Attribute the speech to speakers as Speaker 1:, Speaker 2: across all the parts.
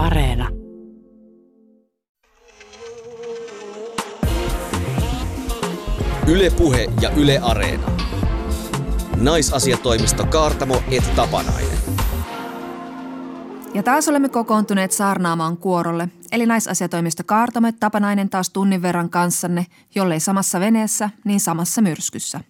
Speaker 1: Areena.
Speaker 2: Ylepuhe ja Yle Areena. Naisasiatoimisto Kaartamo et Tapanainen.
Speaker 3: Ja taas olemme kokoontuneet saarnaamaan kuorolle, eli naisasiatoimisto Kaartamo et Tapanainen taas tunnin verran kanssanne, jollei samassa veneessä, niin samassa myrskyssä.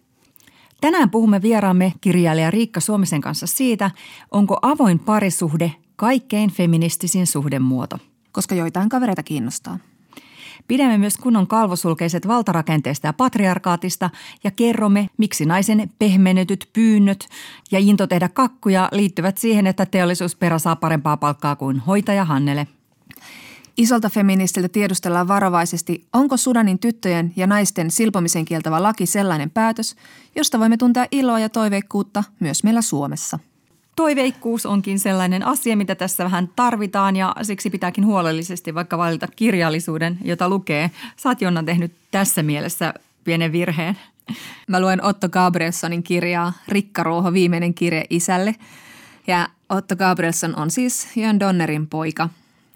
Speaker 4: Tänään puhumme vieraamme kirjailija Riikka Suomisen kanssa siitä, onko avoin parisuhde kaikkein feministisin suhdemuoto.
Speaker 3: Koska joitain kavereita kiinnostaa.
Speaker 4: Pidämme myös kunnon kalvosulkeiset valtarakenteesta ja patriarkaatista ja kerromme, miksi naisen pehmenetyt pyynnöt ja into tehdä kakkuja liittyvät siihen, että teollisuusperä saa parempaa palkkaa kuin hoitaja Hannele.
Speaker 3: Isolta feministiltä tiedustellaan varovaisesti, onko Sudanin tyttöjen ja naisten silpomisen kieltävä laki sellainen päätös, josta voimme tuntea iloa ja toiveikkuutta myös meillä Suomessa –
Speaker 4: toiveikkuus onkin sellainen asia, mitä tässä vähän tarvitaan ja siksi pitääkin huolellisesti vaikka valita kirjallisuuden, jota lukee. Oot Jonna tehnyt tässä mielessä pienen virheen.
Speaker 3: Mä luen Otto Gabrielsonin kirjaa Rikkaruoho, viimeinen kirje isälle. Ja Otto Gabrielson on siis Jön Donnerin poika.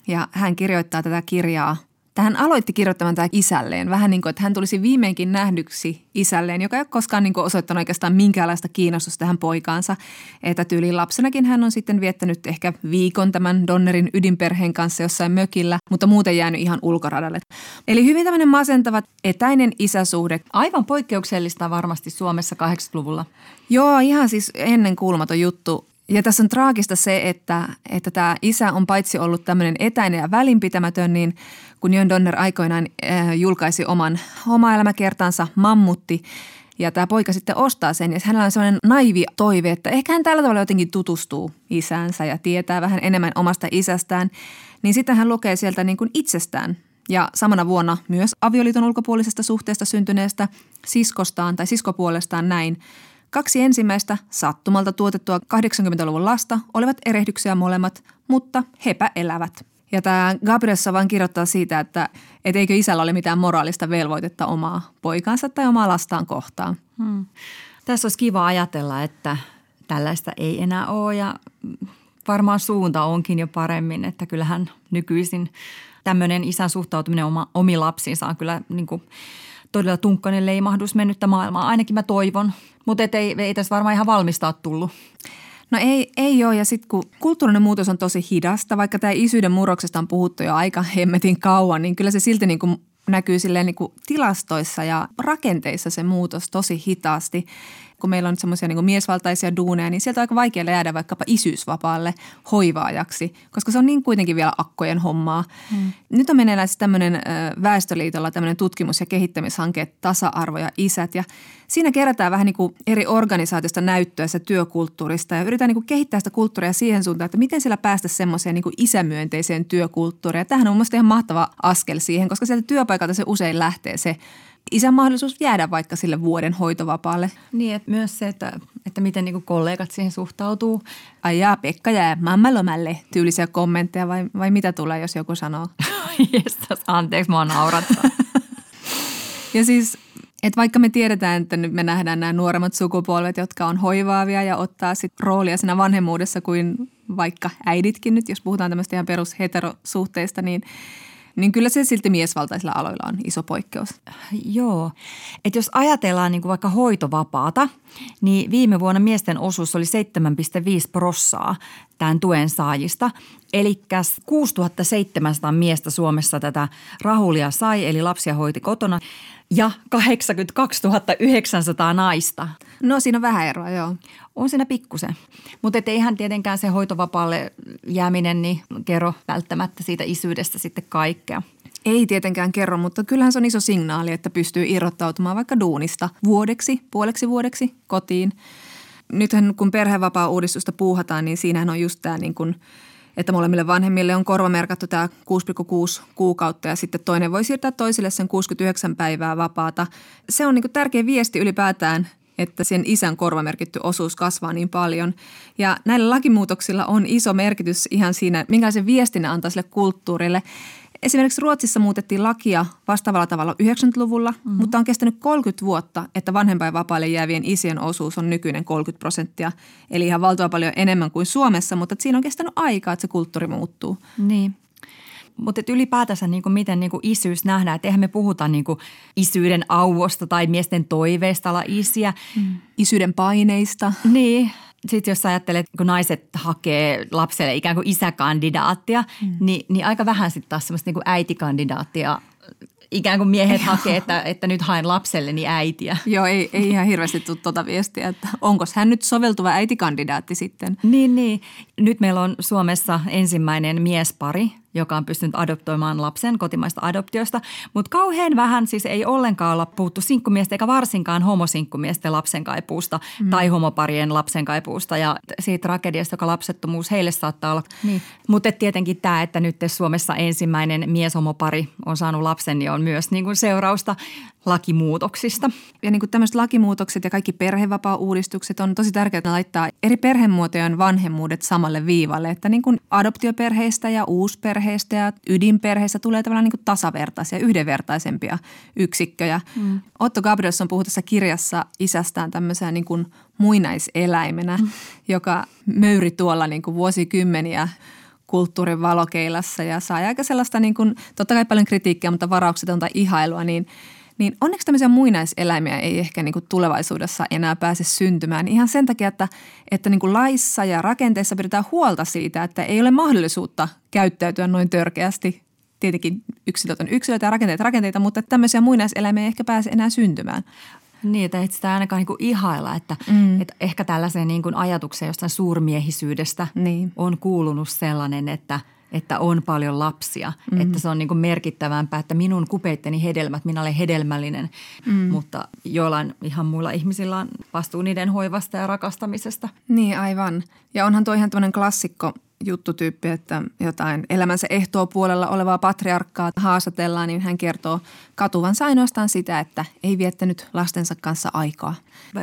Speaker 3: Ja hän kirjoittaa tätä kirjaa – hän aloitti kirjoittamaan tämä isälleen. Vähän niin kuin, että hän tulisi viimeinkin nähdyksi isälleen, joka ei ole koskaan niin kuin osoittanut oikeastaan minkäänlaista kiinnostusta tähän poikaansa. Että tyyliin lapsenakin hän on sitten viettänyt ehkä viikon tämän Donnerin ydinperheen kanssa jossain mökillä, mutta muuten jäänyt ihan ulkoradalle. Eli hyvin tämmöinen masentava etäinen isäsuhde.
Speaker 4: Aivan poikkeuksellista varmasti Suomessa 80-luvulla.
Speaker 3: Joo, ihan siis ennen kuulumaton juttu. Ja tässä on traagista se, että, että tämä isä on paitsi ollut tämmöinen etäinen ja välinpitämätön, niin kun Jön Donner aikoinaan äh, julkaisi oman oma elämäkertansa Mammutti, ja tämä poika sitten ostaa sen ja hänellä on sellainen naivi toive, että ehkä hän tällä tavalla jotenkin tutustuu isänsä ja tietää vähän enemmän omasta isästään. Niin sitten hän lukee sieltä niin kuin itsestään ja samana vuonna myös avioliiton ulkopuolisesta suhteesta syntyneestä siskostaan tai siskopuolestaan näin. Kaksi ensimmäistä sattumalta tuotettua 80-luvun lasta olivat erehdyksiä molemmat, mutta hepä elävät. Ja tämä Gabrielsa vaan kirjoittaa siitä, että et eikö isällä ole mitään moraalista velvoitetta omaa poikansa tai omaa lastaan kohtaan. Hmm.
Speaker 4: Tässä olisi kiva ajatella, että tällaista ei enää ole ja varmaan suunta onkin jo paremmin, että kyllähän nykyisin tämmöinen isän suhtautuminen oma, omiin lapsiinsa on kyllä niin kuin todella tunkkainen leimahdus mennyttä maailmaa. Ainakin mä toivon, mutta ei, ei tässä varmaan ihan valmistaa tullut.
Speaker 3: No ei, ei ole ja sitten kun kulttuurinen muutos on tosi hidasta, vaikka tämä isyyden murroksesta on puhuttu jo aika hemmetin kauan, niin kyllä se silti niin kuin näkyy silleen niin kuin tilastoissa ja rakenteissa se muutos tosi hitaasti kun meillä on semmoisia niin miesvaltaisia duuneja, niin sieltä on aika vaikea jäädä vaikkapa isyysvapaalle hoivaajaksi, koska se on niin kuitenkin vielä akkojen hommaa. Hmm. Nyt on meneillään siis tämmöinen Väestöliitolla tämmöinen tutkimus- ja kehittämishanke Tasa-arvo ja isät ja siinä kerätään vähän niin kuin eri organisaatiosta näyttöä se työkulttuurista ja yritetään niin kuin kehittää sitä kulttuuria siihen suuntaan, että miten siellä päästä semmoiseen niin kuin isämyönteiseen työkulttuuriin. Ja tämähän on mielestäni ihan mahtava askel siihen, koska sieltä työpaikalta se usein lähtee se isän mahdollisuus jäädä vaikka sille vuoden hoitovapaalle.
Speaker 4: Niin, että myös se, että, että miten niin kollegat siihen suhtautuu.
Speaker 3: Ai jaa, Pekka jää mammalomälle tyylisiä kommentteja vai, vai mitä tulee, jos joku sanoo?
Speaker 4: Jestas, anteeksi, mua naurattaa.
Speaker 3: ja siis, että vaikka me tiedetään, että nyt me nähdään nämä nuoremmat sukupolvet, jotka on hoivaavia ja ottaa sitten roolia siinä vanhemmuudessa kuin vaikka äiditkin nyt, jos puhutaan tämmöistä ihan perusheterosuhteista, niin – niin kyllä se silti miesvaltaisilla aloilla on iso poikkeus.
Speaker 4: Joo. että jos ajatellaan niin kuin vaikka hoitovapaata, niin viime vuonna miesten osuus oli 7,5 prossaa tämän tuen saajista. Eli 6700 miestä Suomessa tätä rahulia sai, eli lapsia hoiti kotona ja 82 900 naista.
Speaker 3: No siinä on vähän eroa, joo.
Speaker 4: On siinä pikkusen. Mutta eihän tietenkään se hoitovapaalle jääminen niin kerro välttämättä siitä isyydestä sitten kaikkea.
Speaker 3: Ei tietenkään kerro, mutta kyllähän se on iso signaali, että pystyy irrottautumaan vaikka duunista vuodeksi, puoleksi vuodeksi kotiin. Nythän kun perhevapaa-uudistusta puuhataan, niin siinähän on just tämä niin kuin – että molemmille vanhemmille on korvamerkattu tämä 6,6 kuukautta ja sitten toinen voi siirtää toisille sen 69 päivää vapaata. Se on niin tärkeä viesti ylipäätään että sen isän korvamerkitty osuus kasvaa niin paljon. Ja näillä lakimuutoksilla on iso merkitys ihan siinä, minkälaisen viestin antaa sille kulttuurille. Esimerkiksi Ruotsissa muutettiin lakia vastaavalla tavalla 90-luvulla, mm-hmm. mutta on kestänyt 30 vuotta, että vanhempainvapaalle jäävien isien osuus on nykyinen 30 prosenttia. Eli ihan valtava paljon enemmän kuin Suomessa, mutta siinä on kestänyt aikaa, että se kulttuuri muuttuu.
Speaker 4: Niin. Mutta ylipäätänsä niin kuin miten niin kuin isyys nähdään, että eihän me puhuta niin kuin isyyden auosta tai miesten toiveista olla isiä.
Speaker 3: Mm. Isyyden paineista.
Speaker 4: Niin, sitten jos ajattelet, kun naiset hakee lapselle ikään kuin isäkandidaattia, mm. niin, niin aika vähän sitten taas semmoista niin kuin äitikandidaattia ikään kuin miehet hakee, että, että nyt haen lapselleni äitiä.
Speaker 3: Joo, ei, ei ihan hirveästi tule tuota viestiä, että onko hän nyt soveltuva äitikandidaatti sitten.
Speaker 4: Niin, niin. Nyt meillä on Suomessa ensimmäinen miespari, joka on pystynyt adoptoimaan lapsen kotimaista adoptiosta. Mutta kauhean vähän siis ei ollenkaan olla puhuttu sinkkumiestä eikä varsinkaan homosinkkumiesten lapsen kaipuusta mm. tai homoparien lapsen kaipuusta ja siitä tragediasta, joka lapsettomuus heille saattaa olla. Niin. Mutta tietenkin tämä, että nyt Suomessa ensimmäinen mies-homopari on saanut lapsen, niin on myös niin kuin seurausta lakimuutoksista.
Speaker 3: Ja niin kuin tämmöiset lakimuutokset ja kaikki perhevapaa-uudistukset on tosi tärkeää laittaa eri perhemuotojen vanhemmuudet samalle viivalle. Että niin kuin adoptioperheistä ja uusperheistä ja ydinperheistä tulee tavallaan niin kuin tasavertaisia, yhdenvertaisempia yksikköjä. Mm. Otto Gabrielson puhuu tässä kirjassa isästään tämmöisenä niin kuin muinaiseläimenä, mm. joka möyri tuolla niin kuin vuosikymmeniä kulttuurin valokeilassa ja sai aika sellaista niin kuin, totta kai paljon kritiikkiä, mutta varauksetonta ihailua, niin – niin onneksi tämmöisiä muinaiseläimiä ei ehkä niin kuin tulevaisuudessa enää pääse syntymään. Ihan sen takia, että, että niin kuin laissa ja rakenteessa pidetään huolta siitä, että ei ole mahdollisuutta käyttäytyä noin törkeästi. Tietenkin yksilöt on yksilöitä ja rakenteita rakenteita, mutta tämmöisiä muinaiseläimiä ei ehkä pääse enää syntymään.
Speaker 4: Niin, että sitä ainakaan niin kuin ihailla, että, mm. että ehkä tällaiseen niin kuin ajatukseen jostain suurmiehisyydestä niin. on kuulunut sellainen, että – että on paljon lapsia. Mm. Että se on niin kuin merkittävämpää, että minun kupeitteni hedelmät, minä olen hedelmällinen. Mm. Mutta joillain ihan muilla ihmisillä on vastuu niiden hoivasta ja rakastamisesta.
Speaker 3: Niin, aivan. Ja onhan tuo ihan tämmöinen klassikko juttutyyppi, että jotain elämänsä puolella olevaa patriarkkaa haastatellaan, niin hän kertoo katuvansa ainoastaan sitä, että ei viettänyt lastensa kanssa aikaa.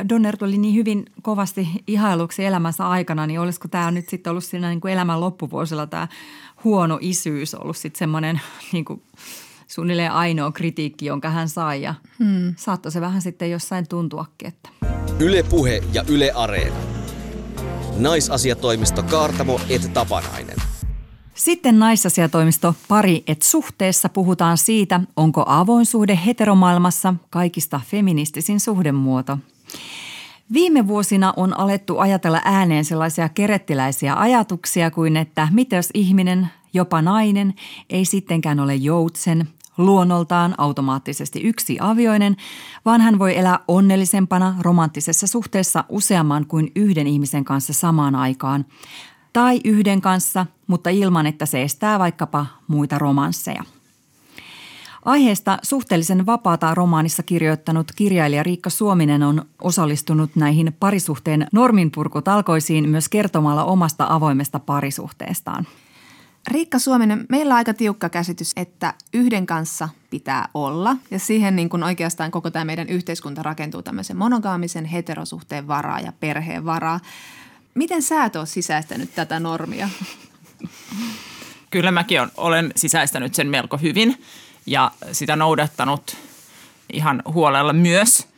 Speaker 4: Donner tuli niin hyvin kovasti ihailuksi elämänsä aikana, niin olisiko tämä nyt sitten ollut siinä niin kuin elämän loppuvuosilla tämä huono isyys ollut sitten semmoinen niin kuin suunnilleen ainoa kritiikki, jonka hän sai ja hmm. saattoi se vähän sitten jossain tuntuakin, että.
Speaker 2: Yle Puhe ja Yle Areena. Naisasiatoimisto Kaartamo et Tapanainen.
Speaker 4: Sitten naisasiatoimisto Pari et suhteessa puhutaan siitä, onko avoin suhde heteromaailmassa kaikista feministisin suhdemuoto. Viime vuosina on alettu ajatella ääneen sellaisia kerettiläisiä ajatuksia kuin, että mitä jos ihminen, jopa nainen, ei sittenkään ole joutsen, luonnoltaan automaattisesti yksi avioinen, vaan hän voi elää onnellisempana romanttisessa suhteessa useamman kuin yhden ihmisen kanssa samaan aikaan. Tai yhden kanssa, mutta ilman, että se estää vaikkapa muita romansseja. Aiheesta suhteellisen vapaata romaanissa kirjoittanut kirjailija Riikka Suominen on osallistunut näihin parisuhteen norminpurkutalkoisiin myös kertomalla omasta avoimesta parisuhteestaan.
Speaker 3: Riikka Suominen, meillä on aika tiukka käsitys, että yhden kanssa pitää olla ja siihen niin kuin oikeastaan koko tämä meidän yhteiskunta rakentuu tämmöisen monogaamisen heterosuhteen varaa ja perheen varaa. Miten sä et ole sisäistänyt tätä normia?
Speaker 1: Kyllä mäkin olen sisäistänyt sen melko hyvin ja sitä noudattanut ihan huolella myös.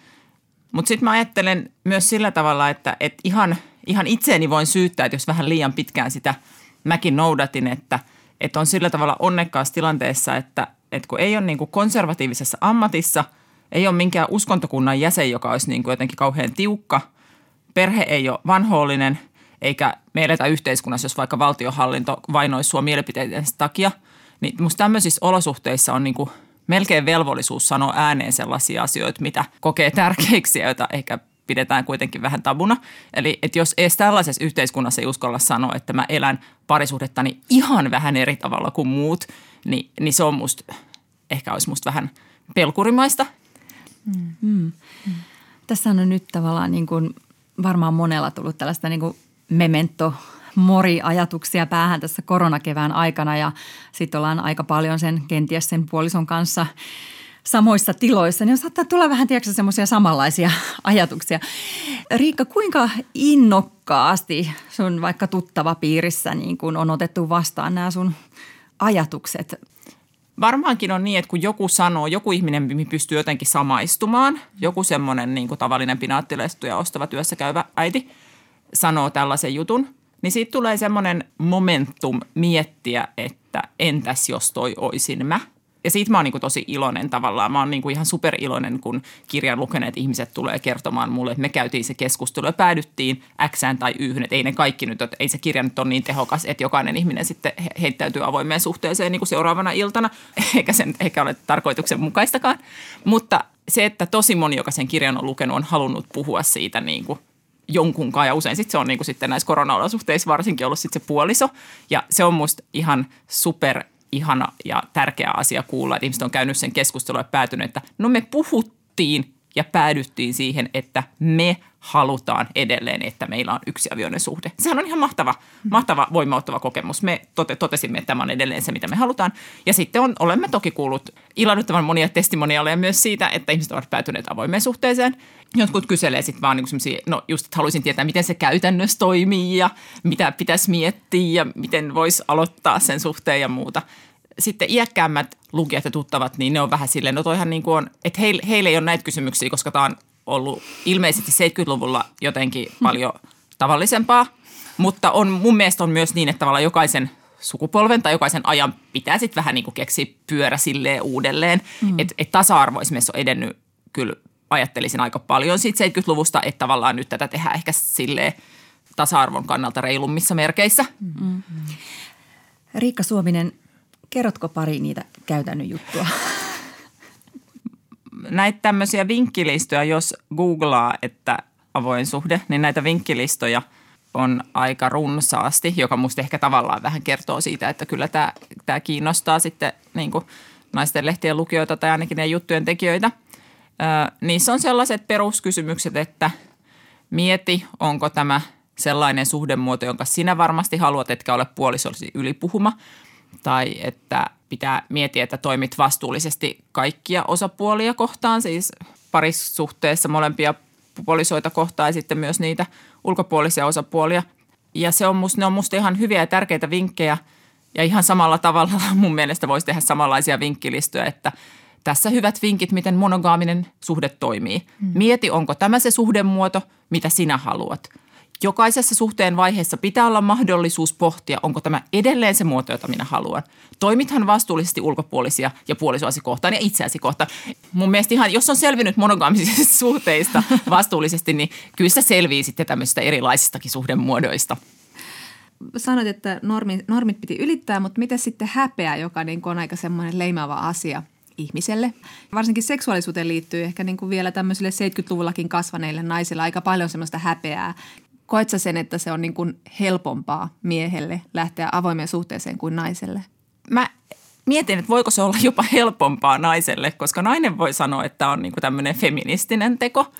Speaker 1: Mutta sitten mä ajattelen myös sillä tavalla, että, että ihan, ihan itseeni voin syyttää, että jos vähän liian pitkään sitä mäkin noudatin, että, että on sillä tavalla onnekkaassa tilanteessa, että, että kun ei ole niin kuin konservatiivisessa ammatissa, ei ole minkään uskontokunnan jäsen, joka olisi niin kuin jotenkin kauhean tiukka, perhe ei ole vanhoollinen, eikä me eletä yhteiskunnassa, jos vaikka valtiohallinto vainoisi sua mielipiteiden takia – niin musta tämmöisissä olosuhteissa on niin kuin melkein velvollisuus sanoa ääneen sellaisia asioita, mitä kokee tärkeiksi ja joita ehkä pidetään kuitenkin vähän tabuna. Eli että jos edes tällaisessa yhteiskunnassa ei uskalla sanoa, että mä elän parisuhdettani ihan vähän eri tavalla kuin muut, niin, niin se on musta, ehkä olisi musta vähän pelkurimaista. Mm.
Speaker 4: Mm. Mm. Tässä on nyt tavallaan niin kuin varmaan monella tullut tällaista niin kuin memento mori-ajatuksia päähän tässä koronakevään aikana ja sitten ollaan aika paljon sen kenties sen puolison kanssa samoissa tiloissa, niin saattaa tulla vähän tiedätkö, semmoisia samanlaisia ajatuksia. Riikka, kuinka innokkaasti sun vaikka tuttava piirissä niin kun on otettu vastaan nämä sun ajatukset?
Speaker 1: Varmaankin on niin, että kun joku sanoo, joku ihminen pystyy jotenkin samaistumaan, joku semmoinen niin kuin tavallinen pinaattilestu ja ostava työssä käyvä äiti sanoo tällaisen jutun – niin siitä tulee semmoinen momentum miettiä, että entäs jos toi oisin mä – ja siitä mä oon niin tosi iloinen tavallaan. Mä oon niin ihan superiloinen, kun kirjan lukeneet ihmiset tulee kertomaan mulle, että me käytiin se keskustelu ja päädyttiin X tai Y, että ei ne kaikki nyt, että ei se kirja nyt ole niin tehokas, että jokainen ihminen sitten heittäytyy avoimeen suhteeseen niin kuin seuraavana iltana, eikä sen eikä ole tarkoituksenmukaistakaan. Mutta se, että tosi moni, joka sen kirjan on lukenut, on halunnut puhua siitä niin kuin jonkunkaan ja usein sit se on niin kuin sitten näissä korona-olosuhteissa varsinkin ollut sitten se puoliso ja se on musta ihan super ihana ja tärkeä asia kuulla, että ihmiset on käynyt sen keskustelua ja päätynyt, että no me puhuttiin ja päädyttiin siihen, että me halutaan edelleen, että meillä on avioinen suhde. Sehän on ihan mahtava, mahtava voimauttava kokemus. Me tote, totesimme, että tämä on edelleen se, mitä me halutaan. Ja sitten on, olemme toki kuullut ilahduttavan monia testimoniaaleja myös siitä, että ihmiset ovat päätyneet avoimeen suhteeseen. Jotkut kyselee sitten vaan niin no just, että haluaisin tietää, miten se käytännössä toimii ja mitä pitäisi miettiä ja miten voisi aloittaa sen suhteen ja muuta sitten iäkkäämmät lukijat ja tuttavat, niin ne on vähän silleen, no toihan niin kuin on, että heille, heille ei ole näitä kysymyksiä, koska tämä on ollut ilmeisesti 70-luvulla jotenkin paljon tavallisempaa, mutta on, mun mielestä on myös niin, että tavallaan jokaisen sukupolven tai jokaisen ajan pitää sitten vähän niin kuin keksiä pyörä silleen uudelleen. Mm. Että et tasa-arvo esimerkiksi on edennyt kyllä ajattelisin aika paljon siitä 70-luvusta, että tavallaan nyt tätä tehdään ehkä silleen tasa-arvon kannalta reilummissa merkeissä. Mm-hmm.
Speaker 4: Riikka Suominen, kerrotko pari niitä käytännön juttua?
Speaker 1: näitä tämmöisiä vinkkilistoja, jos googlaa, että avoin suhde, niin näitä vinkkilistoja on aika runsaasti, joka musta ehkä tavallaan vähän kertoo siitä, että kyllä tämä, tämä kiinnostaa sitten niin kuin naisten lehtien lukijoita tai ainakin ne juttujen tekijöitä. Niissä on sellaiset peruskysymykset, että mieti, onko tämä sellainen suhdemuoto, jonka sinä varmasti haluat, etkä ole puolisollisi ylipuhuma – tai että pitää miettiä, että toimit vastuullisesti kaikkia osapuolia kohtaan, siis parisuhteessa molempia puolisoita kohtaan ja sitten myös niitä ulkopuolisia osapuolia. Ja se on musta, ne on musta ihan hyviä ja tärkeitä vinkkejä ja ihan samalla tavalla mun mielestä voisi tehdä samanlaisia vinkkilistoja, että tässä hyvät vinkit, miten monogaaminen suhde toimii. Hmm. Mieti, onko tämä se suhdemuoto, mitä sinä haluat – Jokaisessa suhteen vaiheessa pitää olla mahdollisuus pohtia, onko tämä edelleen se muoto, jota minä haluan. Toimithan vastuullisesti ulkopuolisia ja puolisoasi kohtaan ja itseäsi kohtaan. Mun mielestä ihan, jos on selvinnyt monogaamisista suhteista vastuullisesti, niin kyllä se selvii sitten tämmöisistä erilaisistakin suhdemuodoista
Speaker 3: sanoit, että normi, normit piti ylittää, mutta miten sitten häpeä, joka niin on aika semmoinen leimaava asia ihmiselle? Varsinkin seksuaalisuuteen liittyy ehkä niin kuin vielä tämmöisille 70-luvullakin kasvaneille naisille aika paljon semmoista häpeää. Koet sä sen, että se on niin kuin helpompaa miehelle lähteä avoimeen suhteeseen kuin naiselle?
Speaker 1: Mä mietin, että voiko se olla jopa helpompaa naiselle, koska nainen voi sanoa, että on niin kuin tämmöinen feministinen teko.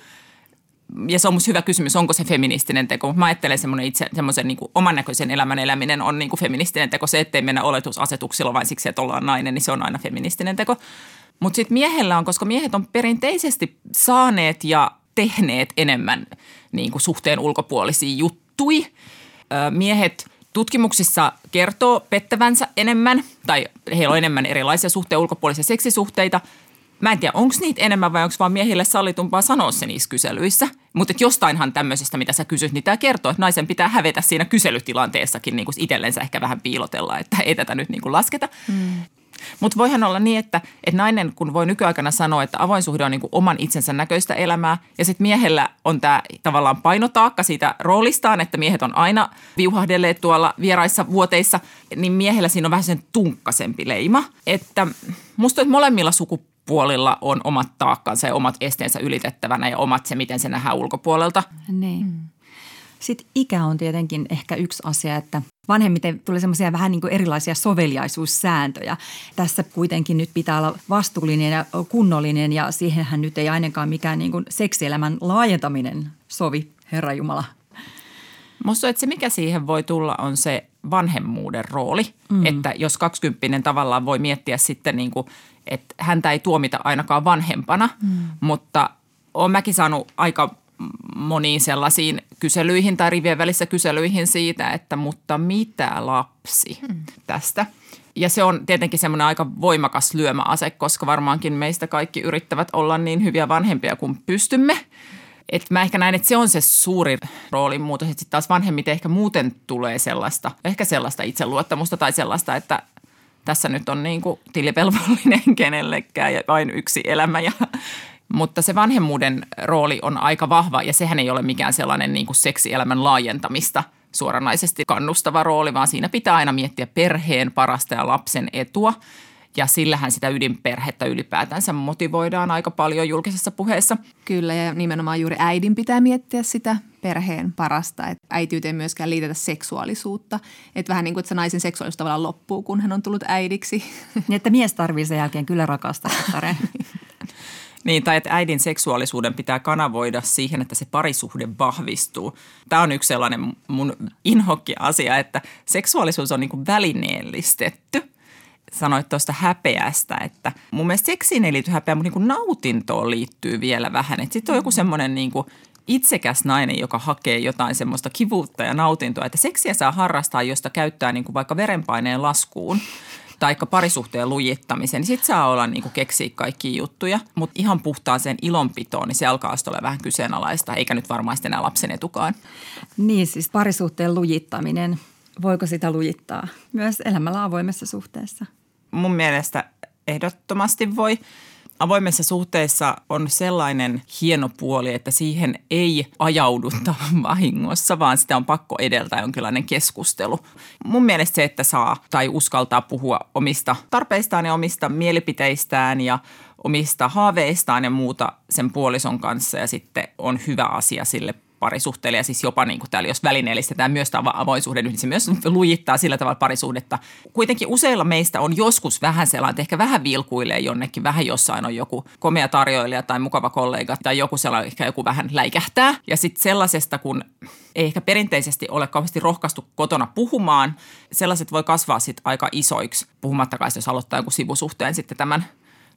Speaker 1: Ja se on musta hyvä kysymys, onko se feministinen teko. Mä ajattelen semmoinen itse, semmoisen niin oman näköisen elämän eläminen on niin kuin feministinen teko. Se, ettei mennä oletusasetuksilla vain siksi, että ollaan nainen, niin se on aina feministinen teko. Mutta sitten miehellä on, koska miehet on perinteisesti saaneet ja tehneet enemmän niin kuin suhteen ulkopuolisia juttui. Miehet tutkimuksissa kertoo pettävänsä enemmän tai heillä on enemmän erilaisia suhteen ulkopuolisia seksisuhteita. Mä en tiedä, onko niitä enemmän vai onko vaan miehille sallitumpaa sanoa se niissä kyselyissä. Mutta jostainhan tämmöisestä, mitä sä kysyt, niin tämä kertoo, että naisen pitää hävetä siinä kyselytilanteessakin niin itsellensä ehkä vähän piilotella, että ei tätä nyt niin lasketa. Mm. Mutta voihan olla niin, että, että nainen, kun voi nykyaikana sanoa, että avoin suhde on niin kuin oman itsensä näköistä elämää ja sitten miehellä on tämä tavallaan painotaakka siitä roolistaan, että miehet on aina viuhahdelleet tuolla vieraissa vuoteissa, niin miehellä siinä on vähän sen tunkkasempi leima. Että musta että molemmilla sukupuolilla on omat taakkansa ja omat esteensä ylitettävänä ja omat se, miten se nähdään ulkopuolelta.
Speaker 4: Niin. Mm. Sitten ikä on tietenkin ehkä yksi asia, että vanhemmiten tulee semmoisia vähän niin kuin erilaisia soveliaisuussääntöjä. Tässä kuitenkin nyt pitää olla vastuullinen ja kunnollinen ja siihenhän nyt ei ainakaan mikään niin kuin seksielämän laajentaminen sovi, Herra Jumala.
Speaker 1: Musta että se, mikä siihen voi tulla, on se vanhemmuuden rooli. Mm. Että jos kaksikymppinen tavallaan voi miettiä sitten niin kuin, että häntä ei tuomita ainakaan vanhempana, mm. mutta olen mäkin saanut aika moniin sellaisiin kyselyihin tai rivien välissä kyselyihin siitä, että mutta mitä lapsi hmm. tästä. Ja se on tietenkin semmoinen aika voimakas lyömäase, koska varmaankin meistä kaikki yrittävät olla niin hyviä vanhempia kuin pystymme. Et mä ehkä näen, että se on se suuri roolin muutos, että sitten taas vanhemmiten ehkä muuten tulee sellaista, ehkä sellaista itseluottamusta tai sellaista, että tässä nyt on niin kuin tilivelvollinen kenellekään ja vain yksi elämä. Ja, mutta se vanhemmuuden rooli on aika vahva ja sehän ei ole mikään sellainen niin kuin seksielämän laajentamista suoranaisesti kannustava rooli, vaan siinä pitää aina miettiä perheen parasta ja lapsen etua. Ja sillähän sitä ydinperhettä ylipäätänsä motivoidaan aika paljon julkisessa puheessa.
Speaker 3: Kyllä ja nimenomaan juuri äidin pitää miettiä sitä perheen parasta. Että äitiyteen myöskään liitetä seksuaalisuutta. Että vähän niin kuin, että se naisen seksuaalisuus tavallaan loppuu, kun hän on tullut äidiksi.
Speaker 4: Niin, että mies tarvii sen jälkeen kyllä rakastaa
Speaker 1: Niin, tai että äidin seksuaalisuuden pitää kanavoida siihen, että se parisuhde vahvistuu. Tämä on yksi sellainen mun inhokki asia, että seksuaalisuus on niin välineellistetty – sanoit tuosta häpeästä, että mun mielestä seksiin ei liity häpeä, mutta niin nautintoon liittyy vielä vähän. Sitten on joku semmoinen niin itsekäs nainen, joka hakee jotain semmoista kivuutta ja nautintoa, että seksiä saa harrastaa, josta käyttää niin vaikka verenpaineen laskuun tai parisuhteen lujittamiseen, niin sitten saa olla niin kuin keksiä kaikki juttuja. Mutta ihan puhtaaseen ilonpitoon, niin se alkaa olla vähän kyseenalaista, eikä nyt varmaan enää lapsen etukaan.
Speaker 4: Niin, siis parisuhteen lujittaminen. Voiko sitä lujittaa myös elämällä avoimessa suhteessa?
Speaker 1: Mun mielestä ehdottomasti voi avoimessa suhteessa on sellainen hieno puoli, että siihen ei ajauduta vahingossa, vaan sitä on pakko edeltää jonkinlainen keskustelu. Mun mielestä se, että saa tai uskaltaa puhua omista tarpeistaan ja omista mielipiteistään ja omista haaveistaan ja muuta sen puolison kanssa ja sitten on hyvä asia sille parisuhteelle ja siis jopa niin kuin täällä, jos välineellistetään myös tämä avoin niin se myös lujittaa sillä tavalla parisuhdetta. Kuitenkin useilla meistä on joskus vähän sellainen, että ehkä vähän vilkuilee jonnekin, vähän jossain on joku komea tarjoilija tai mukava kollega tai joku sellainen, ehkä joku vähän läikähtää. Ja sitten sellaisesta, kun ei ehkä perinteisesti ole kauheasti rohkaistu kotona puhumaan, sellaiset voi kasvaa sitten aika isoiksi, puhumattakaan jos aloittaa joku sivusuhteen sitten tämän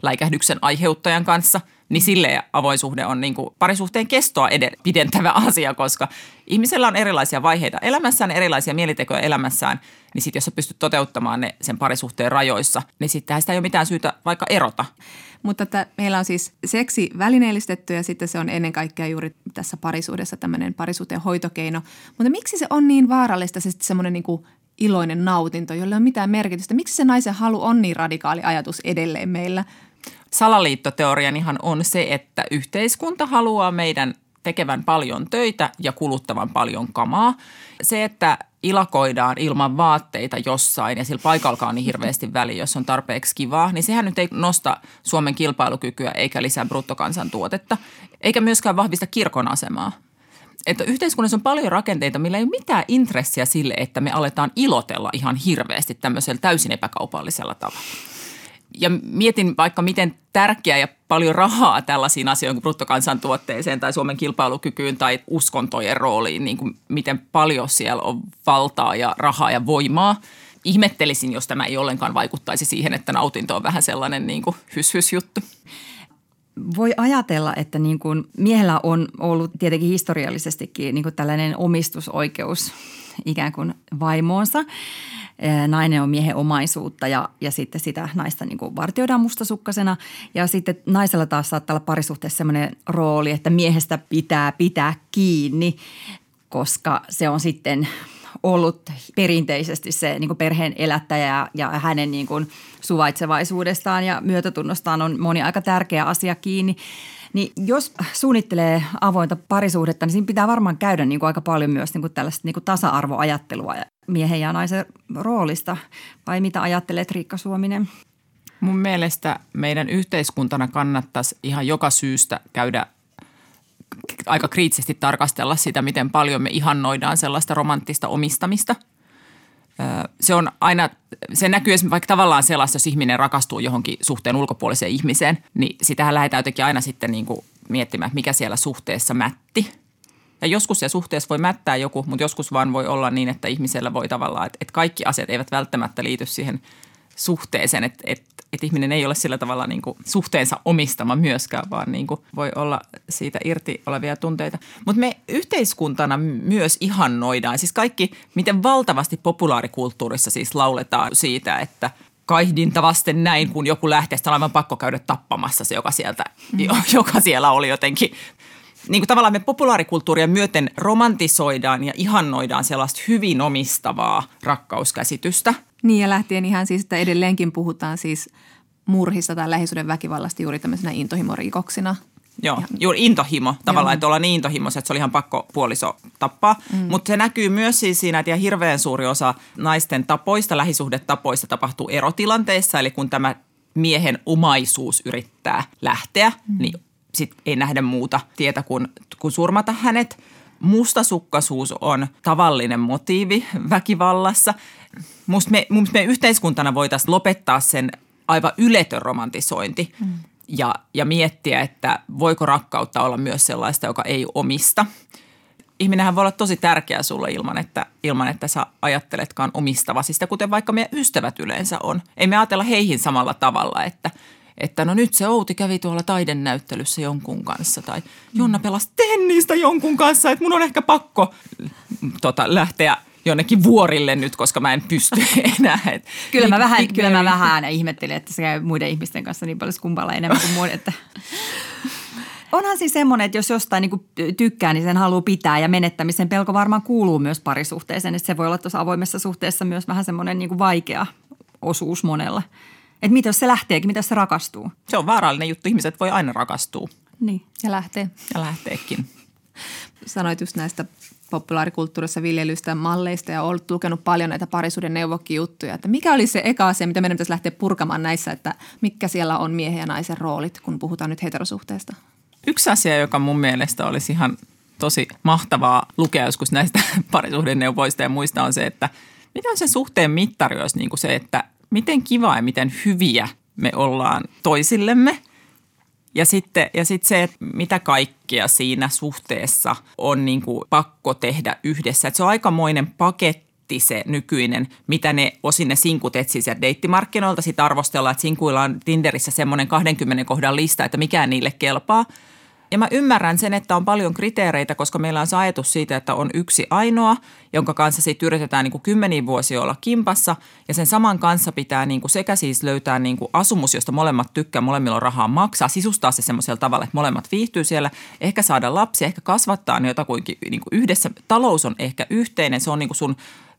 Speaker 1: läikähdyksen aiheuttajan kanssa – niin sille avoin suhde on niin kuin parisuhteen kestoa ed- pidentävä asia, koska ihmisellä on erilaisia vaiheita elämässään, erilaisia mielitekoja elämässään, niin sitten jos sä pystyt toteuttamaan ne sen parisuhteen rajoissa, niin sittenhän sitä ei ole mitään syytä vaikka erota.
Speaker 3: Mutta että meillä on siis seksi välineellistetty ja sitten se on ennen kaikkea juuri tässä parisuudessa tämmöinen parisuhteen hoitokeino. Mutta miksi se on niin vaarallista se semmoinen niin kuin iloinen nautinto, jolla ei ole mitään merkitystä? Miksi se naisen halu on niin radikaali ajatus edelleen meillä?
Speaker 1: Salaliittoteorian ihan on se, että yhteiskunta haluaa meidän tekevän paljon töitä ja kuluttavan paljon kamaa. Se, että ilakoidaan ilman vaatteita jossain ja sillä paikalkaan niin hirveästi väliä, jos on tarpeeksi kivaa, niin sehän nyt ei nosta Suomen kilpailukykyä eikä lisää bruttokansantuotetta, eikä myöskään vahvista kirkon asemaa. Että yhteiskunnassa on paljon rakenteita, millä ei ole mitään intressiä sille, että me aletaan ilotella ihan hirveästi tämmöisellä täysin epäkaupallisella tavalla ja mietin vaikka miten tärkeää ja paljon rahaa tällaisiin asioihin kuin bruttokansantuotteeseen tai Suomen kilpailukykyyn tai uskontojen rooliin, niin kuin miten paljon siellä on valtaa ja rahaa ja voimaa. Ihmettelisin, jos tämä ei ollenkaan vaikuttaisi siihen, että nautinto on vähän sellainen niin kuin hys juttu.
Speaker 4: Voi ajatella, että niin kuin miehellä on ollut tietenkin historiallisestikin niin kuin tällainen omistusoikeus ikään kuin vaimoonsa – nainen on miehen omaisuutta ja, ja sitten sitä naista niin kuin vartioidaan mustasukkasena. Ja sitten naisella taas saattaa olla parisuhteessa sellainen rooli, että miehestä pitää pitää kiinni, koska se on sitten ollut perinteisesti se niin kuin perheen elättäjä ja hänen niin kuin suvaitsevaisuudestaan ja myötätunnostaan on moni aika tärkeä asia kiinni. Niin jos suunnittelee avointa parisuhdetta, niin siinä pitää varmaan käydä niin kuin aika paljon myös niin kuin tällaista niin kuin tasa-arvoajattelua miehen ja naisen roolista. Vai mitä ajattelet Riikka Suominen?
Speaker 1: Mun mielestä meidän yhteiskuntana kannattaisi ihan joka syystä käydä aika kriittisesti tarkastella sitä, miten paljon me ihannoidaan sellaista romanttista omistamista. Se on aina, se näkyy esimerkiksi vaikka tavallaan sellaista, jos ihminen rakastuu johonkin suhteen ulkopuoliseen ihmiseen, niin sitähän lähdetään jotenkin aina sitten niin kuin miettimään, mikä siellä suhteessa mätti – ja joskus se suhteessa voi mättää joku, mutta joskus vaan voi olla niin, että ihmisellä voi tavallaan, että, kaikki asiat eivät välttämättä liity siihen suhteeseen, että, että, että ihminen ei ole sillä tavalla niin kuin suhteensa omistama myöskään, vaan niin kuin voi olla siitä irti olevia tunteita. Mutta me yhteiskuntana myös ihannoidaan, siis kaikki, miten valtavasti populaarikulttuurissa siis lauletaan siitä, että – kaihdinta vasten näin, kun joku lähtee, sitä on aivan pakko käydä tappamassa se, joka, sieltä, mm. joka siellä oli jotenkin niin kuin tavallaan me populaarikulttuuria myöten romantisoidaan ja ihannoidaan sellaista hyvin omistavaa rakkauskäsitystä.
Speaker 3: Niin ja lähtien ihan siis, että edelleenkin puhutaan siis murhista tai lähisuuden väkivallasta juuri tämmöisenä intohimorikoksina.
Speaker 1: Joo, juuri intohimo tavallaan,
Speaker 3: Joo.
Speaker 1: että ollaan niin intohimoisia, että se oli ihan pakko puoliso tappaa. Mm. Mutta se näkyy myös siis siinä, että ihan hirveän suuri osa naisten tapoista, lähisuhdetapoista tapahtuu erotilanteissa. Eli kun tämä miehen omaisuus yrittää lähteä, mm. niin sit ei nähdä muuta tietä kuin, kuin surmata hänet. Mustasukkaisuus on tavallinen motiivi väkivallassa. Musta me, musta me yhteiskuntana voitaisiin lopettaa sen aivan yletön romantisointi mm. ja, ja miettiä, että voiko rakkautta olla myös sellaista, joka ei omista. Ihminenhän voi olla tosi tärkeä sulle ilman, että, ilman, että sä ajatteletkaan omistavasi sitä, kuten vaikka meidän ystävät yleensä on. Ei me ajatella heihin samalla tavalla, että, että no nyt se Outi kävi tuolla taidennäyttelyssä jonkun kanssa tai Jonna pelasi tennistä jonkun kanssa, että mun on ehkä pakko tota, lähteä jonnekin vuorille nyt, koska mä en pysty enää. Et,
Speaker 4: Kyllä mä,
Speaker 1: Big-
Speaker 4: vähän,
Speaker 1: Big
Speaker 4: kyllä mä
Speaker 1: Mary.
Speaker 4: vähän ihmettelin, että se käy muiden ihmisten kanssa niin paljon skumpalla enemmän kuin muiden. Että. Onhan siis semmoinen, että jos jostain niin tykkää, niin sen haluaa pitää ja menettämisen pelko varmaan kuuluu myös parisuhteeseen. Että se voi olla tuossa avoimessa suhteessa myös vähän semmoinen niin vaikea osuus monella. Että mitä jos se lähteekin, mitä jos se rakastuu?
Speaker 1: Se on vaarallinen juttu. Ihmiset voi aina rakastua
Speaker 4: Niin.
Speaker 3: Ja lähtee.
Speaker 1: ja lähteekin.
Speaker 3: Sanoit just näistä populaarikulttuurissa viljelyistä malleista ja olet lukenut paljon näitä parisuuden neuvokkijuttuja. Että mikä oli se eka asia, mitä meidän pitäisi lähteä purkamaan näissä, että mitkä siellä on miehen ja naisen roolit, kun puhutaan nyt heterosuhteesta?
Speaker 1: Yksi asia, joka mun mielestä olisi ihan tosi mahtavaa lukea joskus näistä parisuhdeneuvoista ja muista on se, että mitä on se suhteen mittari olisi niin kuin se, että miten kiva ja miten hyviä me ollaan toisillemme. Ja sitten, ja sitten se, että mitä kaikkea siinä suhteessa on niin kuin pakko tehdä yhdessä. Että se on aikamoinen paketti se nykyinen, mitä ne osin ne sinkut etsii sieltä deittimarkkinoilta. Sitten arvostellaan, että sinkuilla on Tinderissä semmoinen 20 kohdan lista, että mikään niille kelpaa. Ja mä ymmärrän sen, että on paljon kriteereitä, koska meillä on se ajatus siitä, että on yksi ainoa, jonka kanssa sitten yritetään niin kuin kymmeniä vuosia olla kimpassa. Ja sen saman kanssa pitää niin kuin sekä siis löytää niin kuin asumus, josta molemmat tykkää, molemmilla on rahaa maksaa, sisustaa se semmoisella tavalla, että molemmat viihtyy siellä, ehkä saada lapsia, ehkä kasvattaa ne jotakuinkin niin kuin yhdessä. Talous on ehkä yhteinen, se on niin kuin sun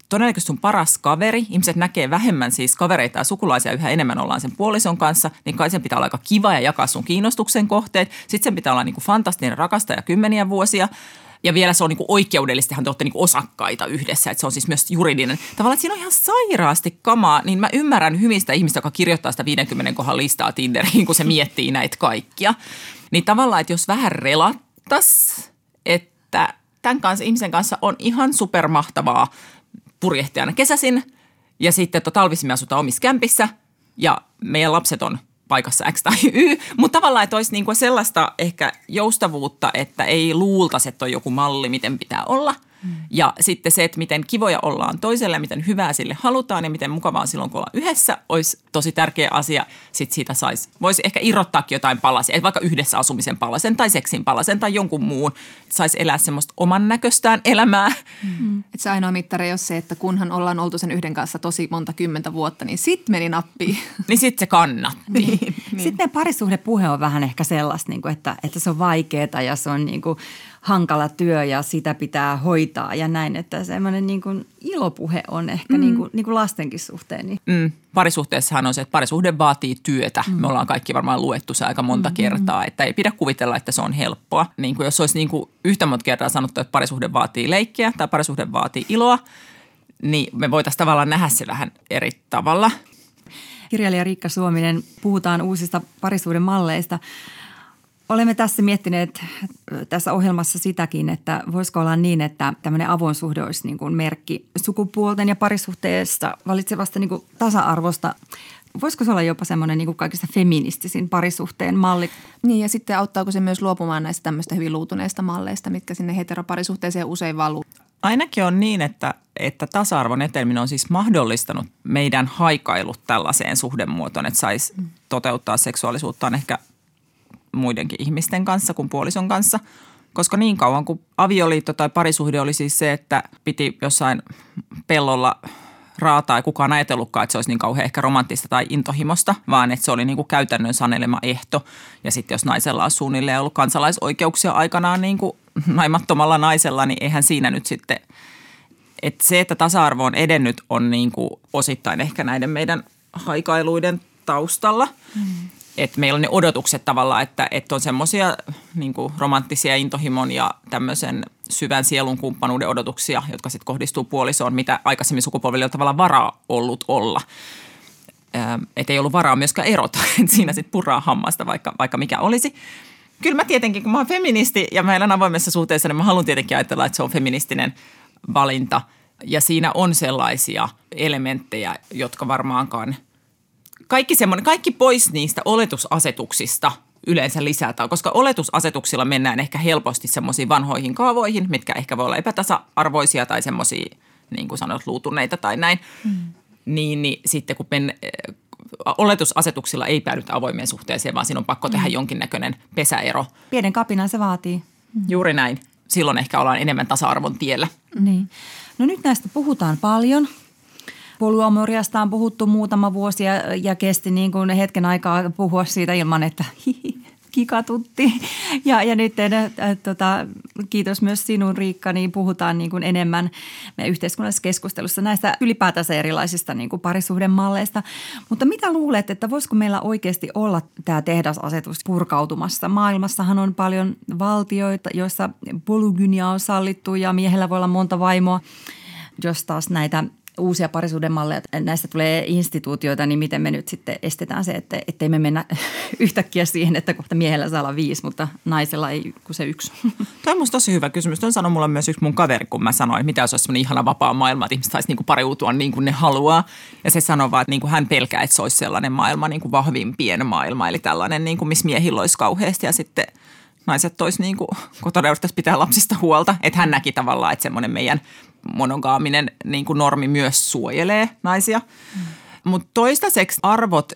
Speaker 1: todennäköisesti sun paras kaveri. Ihmiset näkee vähemmän siis kavereita ja sukulaisia, yhä enemmän ollaan sen puolison kanssa, niin kai sen pitää olla aika kiva ja jakaa sun kiinnostuksen kohteet. Sitten sen pitää olla niin kuin fantastinen rakastaja kymmeniä vuosia. Ja vielä se on niin kuin oikeudellisestihan te olette niin osakkaita yhdessä, että se on siis myös juridinen. Tavallaan, että siinä on ihan sairaasti kamaa, niin mä ymmärrän hyvin sitä ihmistä, joka kirjoittaa sitä 50 kohan listaa Tinderiin, kun se miettii näitä kaikkia. Niin tavallaan, että jos vähän relattas, että tämän kanssa, ihmisen kanssa on ihan supermahtavaa purjehtia aina kesäsin. Ja sitten to, talvisin me asutaan omissa kämpissä. Ja meidän lapset on paikassa X tai Y, mutta tavallaan, että olisi niinku sellaista ehkä joustavuutta, että ei luultaisi, että on joku malli, miten pitää olla. Mm. Ja sitten se, että miten kivoja ollaan toiselle, miten hyvää sille halutaan ja miten mukavaa on silloin, kun ollaan yhdessä, olisi tosi tärkeä asia. Sitten siitä saisi, voisi ehkä irrottaakin jotain palasia, vaikka yhdessä asumisen palasen tai seksin palasen tai jonkun muun. Saisi elää semmoista oman näköstään elämää.
Speaker 3: Mm. Et se ainoa mittari ei ole se, että kunhan ollaan oltu sen yhden kanssa tosi monta kymmentä vuotta, niin sit meni nappiin.
Speaker 1: Niin sitten se kannatti.
Speaker 4: Niin. Niin. Sitten meidän parisuhdepuhe on vähän ehkä sellaista, niin kuin, että, että se on vaikeaa ja se on niin kuin hankala työ ja sitä pitää hoitaa ja näin. Että semmoinen niin kuin ilopuhe on ehkä mm. niin, kuin, niin kuin lastenkin suhteen. Niin.
Speaker 1: Mm, parisuhteessahan on se, että parisuhde vaatii työtä. Mm. Me ollaan kaikki varmaan luettu se aika monta mm. kertaa, että ei pidä kuvitella, että se on helppoa. Niin kuin jos olisi niin kuin yhtä monta kertaa sanottu, että parisuhde vaatii leikkiä tai parisuhde vaatii iloa, niin me voitaisiin tavallaan nähdä se vähän eri tavalla.
Speaker 4: Kirjailija Riikka Suominen, puhutaan uusista parisuuden malleista. Olemme tässä miettineet tässä ohjelmassa sitäkin, että voisiko olla niin, että tämmöinen avoin suhde olisi niin kuin merkki sukupuolten ja parisuhteesta valitsevasta niin kuin tasa-arvosta. Voisiko se olla jopa semmoinen niin kuin kaikista feministisin parisuhteen malli?
Speaker 3: Niin ja sitten auttaako se myös luopumaan näistä tämmöistä hyvin luutuneista malleista, mitkä sinne heteroparisuhteeseen usein valuu?
Speaker 1: Ainakin on niin, että, että tasa-arvon eteneminen on siis mahdollistanut meidän haikailut tällaiseen suhdemuotoon, että saisi toteuttaa seksuaalisuuttaan ehkä muidenkin ihmisten kanssa kuin puolison kanssa. Koska niin kauan kuin avioliitto tai parisuhde oli siis se, että piti jossain pellolla raataa ja kukaan ajatellutkaan, että se olisi niin kauhean ehkä romanttista tai intohimosta, vaan että se oli niin kuin käytännön sanelema ehto. Ja sitten jos naisella on suunnilleen ollut kansalaisoikeuksia aikanaan niin kuin naimattomalla naisella, niin eihän siinä nyt sitten, että se, että tasa-arvo on edennyt, on niin kuin osittain ehkä näiden meidän haikailuiden taustalla. Mm että meillä on ne odotukset tavallaan, että, että on semmoisia niin romanttisia intohimon ja tämmöisen syvän sielun kumppanuuden odotuksia, jotka sitten kohdistuu puolisoon, mitä aikaisemmin sukupolvilla on tavallaan varaa ollut olla. Että ei ollut varaa myöskään erota, että siinä sitten purraa hammasta, vaikka, vaikka mikä olisi. Kyllä mä tietenkin, kun mä oon feministi ja mä elän avoimessa suhteessa, niin mä haluan tietenkin ajatella, että se on feministinen valinta. Ja siinä on sellaisia elementtejä, jotka varmaankaan – kaikki, semmoinen, kaikki pois niistä oletusasetuksista yleensä lisätään, koska oletusasetuksilla mennään ehkä helposti semmoisiin vanhoihin kaavoihin, mitkä ehkä voi olla epätasa-arvoisia tai semmoisia, niin kuin sanoit, luutuneita tai näin. Mm. Niin, niin sitten kun men, oletusasetuksilla ei päädytä avoimeen suhteeseen, vaan siinä on pakko tehdä mm. jonkinnäköinen pesäero.
Speaker 4: Pienen kapinan se vaatii.
Speaker 1: Mm. Juuri näin. Silloin ehkä ollaan enemmän tasa-arvon tiellä.
Speaker 4: Niin. No nyt näistä puhutaan paljon – Polyamoriasta on puhuttu muutama vuosi ja, ja kesti niin kuin hetken aikaa puhua siitä ilman, että kikatutti. Ja, ja nyt äh, tota, kiitos myös sinun Riikka, niin puhutaan niin kuin enemmän yhteiskunnallisessa keskustelussa näistä ylipäätänsä erilaisista niin kuin parisuhdemalleista. Mutta mitä luulet, että voisiko meillä oikeasti olla tämä tehdasasetus purkautumassa? Maailmassahan on paljon valtioita, joissa polygynia on sallittu ja miehellä voi olla monta vaimoa jos taas näitä uusia parisuudemalleja, näistä tulee instituutioita, niin miten me nyt sitten estetään se, että ettei me mennä yhtäkkiä siihen, että kohta miehellä saa olla viisi, mutta naisella ei kuin se yksi.
Speaker 1: Tämä on tosi hyvä kysymys. Tuon sanoi mulle myös yksi mun kaveri, kun mä sanoin, että mitä jos olisi sellainen ihana vapaa maailma, että ihmiset saisi niin pariutua niin kuin ne haluaa. Ja se sanoi vaan, että niin kuin hän pelkää, että se olisi sellainen maailma, niin kuin vahvimpien maailma, eli tällainen, niin kuin, missä miehillä olisi kauheasti ja sitten – naiset tois niin kuin kotona pitää lapsista huolta. Että hän näki tavallaan, että semmoinen meidän monogaaminen niin kuin normi myös suojelee naisia. Mm. Mutta toistaiseksi arvot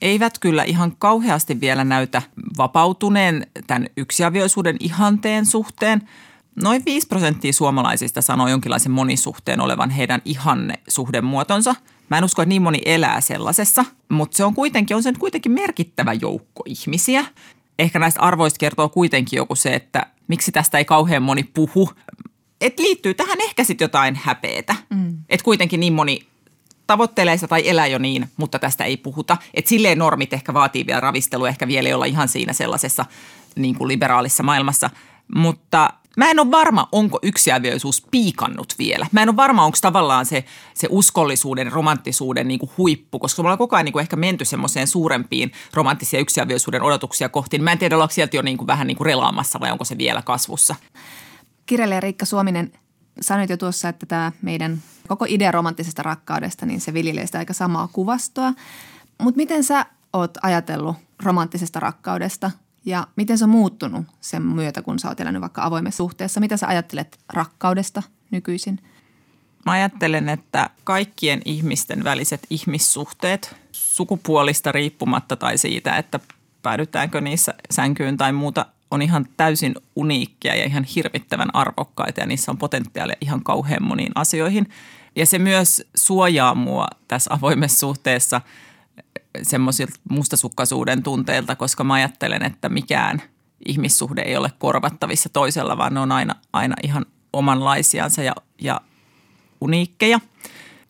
Speaker 1: eivät kyllä ihan kauheasti vielä näytä vapautuneen tämän yksiavioisuuden ihanteen suhteen. Noin 5 prosenttia suomalaisista sanoo jonkinlaisen monisuhteen olevan heidän ihanne suhdemuotonsa. Mä en usko, että niin moni elää sellaisessa, mutta se on kuitenkin, on se kuitenkin merkittävä joukko ihmisiä. Ehkä näistä arvoista kertoo kuitenkin joku se, että miksi tästä ei kauhean moni puhu et liittyy tähän ehkä sitten jotain häpeetä. Mm. Että kuitenkin niin moni tavoittelee sitä tai elää jo niin, mutta tästä ei puhuta. Että silleen normit ehkä vaatii vielä ravistelua, ehkä vielä ei olla ihan siinä sellaisessa niin kuin liberaalissa maailmassa. Mutta mä en ole varma, onko yksiavioisuus piikannut vielä. Mä en ole varma, onko tavallaan se, se uskollisuuden, romanttisuuden niin kuin huippu, koska me ollaan koko ajan niin kuin ehkä menty semmoiseen suurempiin romanttisia yksiavioisuuden odotuksia kohti. Mä en tiedä, onko sieltä jo niin kuin vähän niin kuin relaamassa vai onko se vielä kasvussa.
Speaker 3: Kirjailija Riikka Suominen sanoit jo tuossa, että tämä meidän koko idea romanttisesta rakkaudesta, niin se viljelee sitä aika samaa kuvastoa. Mutta miten sä oot ajatellut romanttisesta rakkaudesta ja miten se on muuttunut sen myötä, kun sä oot elänyt vaikka avoimessa suhteessa? Mitä sä ajattelet rakkaudesta nykyisin?
Speaker 1: Mä ajattelen, että kaikkien ihmisten väliset ihmissuhteet sukupuolista riippumatta tai siitä, että päädytäänkö niissä sänkyyn tai muuta on ihan täysin uniikkia ja ihan hirvittävän arvokkaita ja niissä on potentiaalia ihan kauhean moniin asioihin. Ja se myös suojaa mua tässä avoimessa suhteessa semmoisilta mustasukkaisuuden tunteilta, koska mä ajattelen, että mikään ihmissuhde ei ole korvattavissa toisella, vaan ne on aina, aina ihan omanlaisiansa ja, ja uniikkeja.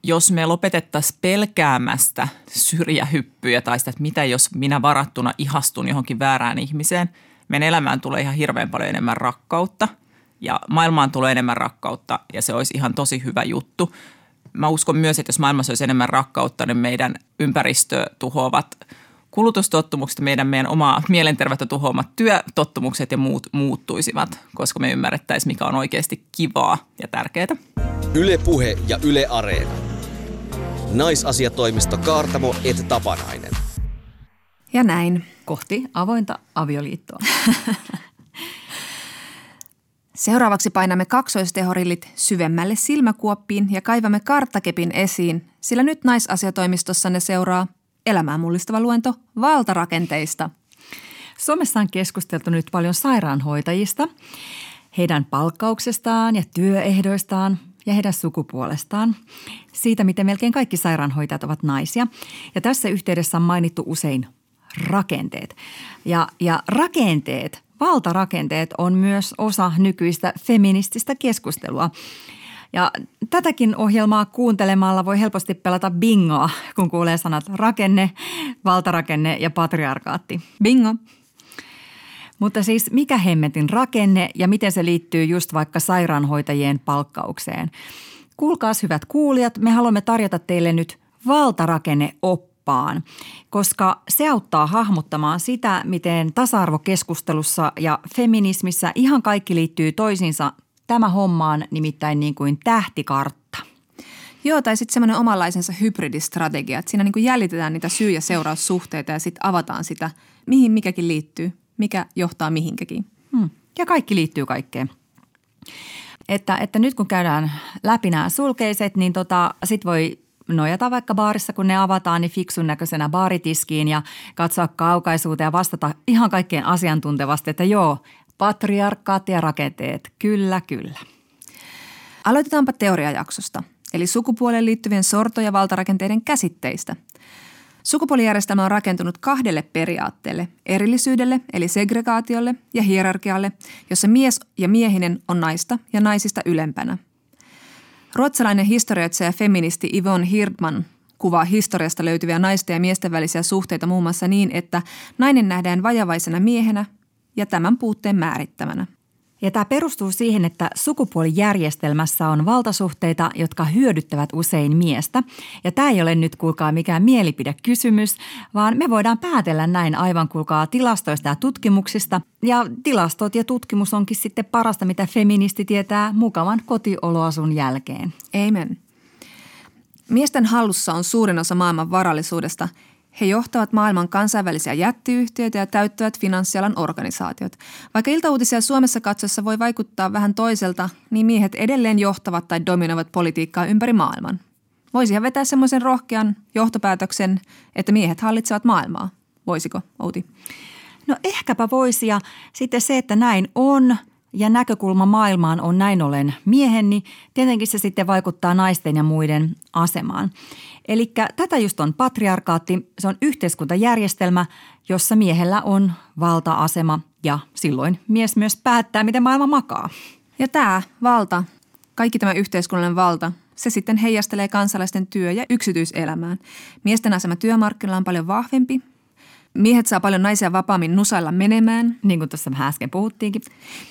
Speaker 1: Jos me lopetettaisiin pelkäämästä syrjähyppyjä tai sitä, että mitä jos minä varattuna ihastun johonkin väärään ihmiseen – meidän elämään tulee ihan hirveän paljon enemmän rakkautta ja maailmaan tulee enemmän rakkautta ja se olisi ihan tosi hyvä juttu. Mä uskon myös, että jos maailmassa olisi enemmän rakkautta, niin meidän ympäristö tuhoavat kulutustottumukset, meidän, meidän omaa mielenterveyttä tuhoamat työtottumukset ja muut muuttuisivat, koska me ymmärrettäisiin, mikä on oikeasti kivaa ja tärkeää.
Speaker 2: Ylepuhe ja Yle Areena. Naisasiatoimisto Kaartamo et Tapanainen.
Speaker 3: Ja näin.
Speaker 4: Kohti avointa avioliittoa.
Speaker 3: Seuraavaksi painamme kaksoistehorillit syvemmälle silmäkuoppiin ja kaivamme karttakepin esiin, sillä nyt naisasiatoimistossa ne seuraa elämään mullistava luento valtarakenteista.
Speaker 4: Suomessa on keskusteltu nyt paljon sairaanhoitajista, heidän palkkauksestaan ja työehdoistaan ja heidän sukupuolestaan, siitä miten melkein kaikki sairaanhoitajat ovat naisia. Ja tässä yhteydessä on mainittu usein rakenteet. Ja, ja rakenteet, valtarakenteet on myös osa nykyistä feminististä keskustelua. Ja tätäkin ohjelmaa kuuntelemalla voi helposti pelata bingoa, kun kuulee sanat rakenne, valtarakenne ja patriarkaatti.
Speaker 3: Bingo!
Speaker 4: Mutta siis mikä hemmetin rakenne ja miten se liittyy just vaikka sairaanhoitajien palkkaukseen? Kuulkaas hyvät kuulijat, me haluamme tarjota teille nyt valtarakenneoppaan, koska se auttaa hahmottamaan sitä, miten tasa-arvokeskustelussa ja feminismissä ihan kaikki liittyy toisiinsa Tämä hommaan nimittäin niin kuin tähtikartta.
Speaker 3: Joo, tai sitten semmoinen omanlaisensa hybridistrategia, että siinä niin kuin jäljitetään niitä syy- ja seuraussuhteita ja sitten avataan sitä, mihin mikäkin liittyy, mikä johtaa mihinkäkin.
Speaker 4: Hmm. Ja kaikki liittyy kaikkeen. Että, että nyt kun käydään läpi nämä sulkeiset, niin tota, sit voi nojata vaikka baarissa, kun ne avataan, niin fiksun näköisenä baaritiskiin ja katsoa kaukaisuuteen ja vastata ihan kaikkeen asiantuntevasti, että joo, Patriarkaat ja rakenteet, kyllä, kyllä.
Speaker 3: Aloitetaanpa teoriajaksosta, eli sukupuoleen liittyvien sorto- ja valtarakenteiden käsitteistä. Sukupuolijärjestelmä on rakentunut kahdelle periaatteelle, erillisyydelle eli segregaatiolle ja hierarkialle, jossa mies ja miehinen on naista ja naisista ylempänä. Ruotsalainen historioitsija ja feministi Yvonne Hirdman kuvaa historiasta löytyviä naisten ja miesten välisiä suhteita muun muassa niin, että nainen nähdään vajavaisena miehenä ja tämän puutteen määrittämänä.
Speaker 4: Ja tämä perustuu siihen, että sukupuolijärjestelmässä on valtasuhteita, jotka hyödyttävät usein miestä. Ja tämä ei ole nyt kuulkaa mikään mielipidekysymys, vaan me voidaan päätellä näin aivan kuulkaa tilastoista ja tutkimuksista. Ja tilastot ja tutkimus onkin sitten parasta, mitä feministi tietää mukavan kotioloasun jälkeen.
Speaker 3: Amen. Miesten hallussa on suurin osa maailman varallisuudesta – he johtavat maailman kansainvälisiä jättiyhtiöitä ja täyttävät finanssialan organisaatiot. Vaikka iltauutisia Suomessa katsossa voi vaikuttaa vähän toiselta, niin miehet edelleen johtavat tai dominoivat politiikkaa ympäri maailman. Voisihan vetää semmoisen rohkean johtopäätöksen, että miehet hallitsevat maailmaa. Voisiko, Outi?
Speaker 4: No ehkäpä voisi ja sitten se, että näin on ja näkökulma maailmaan on näin ollen miehen, niin tietenkin se sitten vaikuttaa naisten ja muiden asemaan. Eli tätä just on patriarkaatti. Se on yhteiskuntajärjestelmä, jossa miehellä on valta-asema ja silloin mies myös päättää, miten maailma makaa.
Speaker 3: Ja tämä valta, kaikki tämä yhteiskunnallinen valta, se sitten heijastelee kansalaisten työ- ja yksityiselämään. Miesten asema työmarkkinoilla on paljon vahvempi. Miehet saa paljon naisia vapaammin nusailla menemään.
Speaker 4: Niin kuin tuossa vähän äsken puhuttiinkin.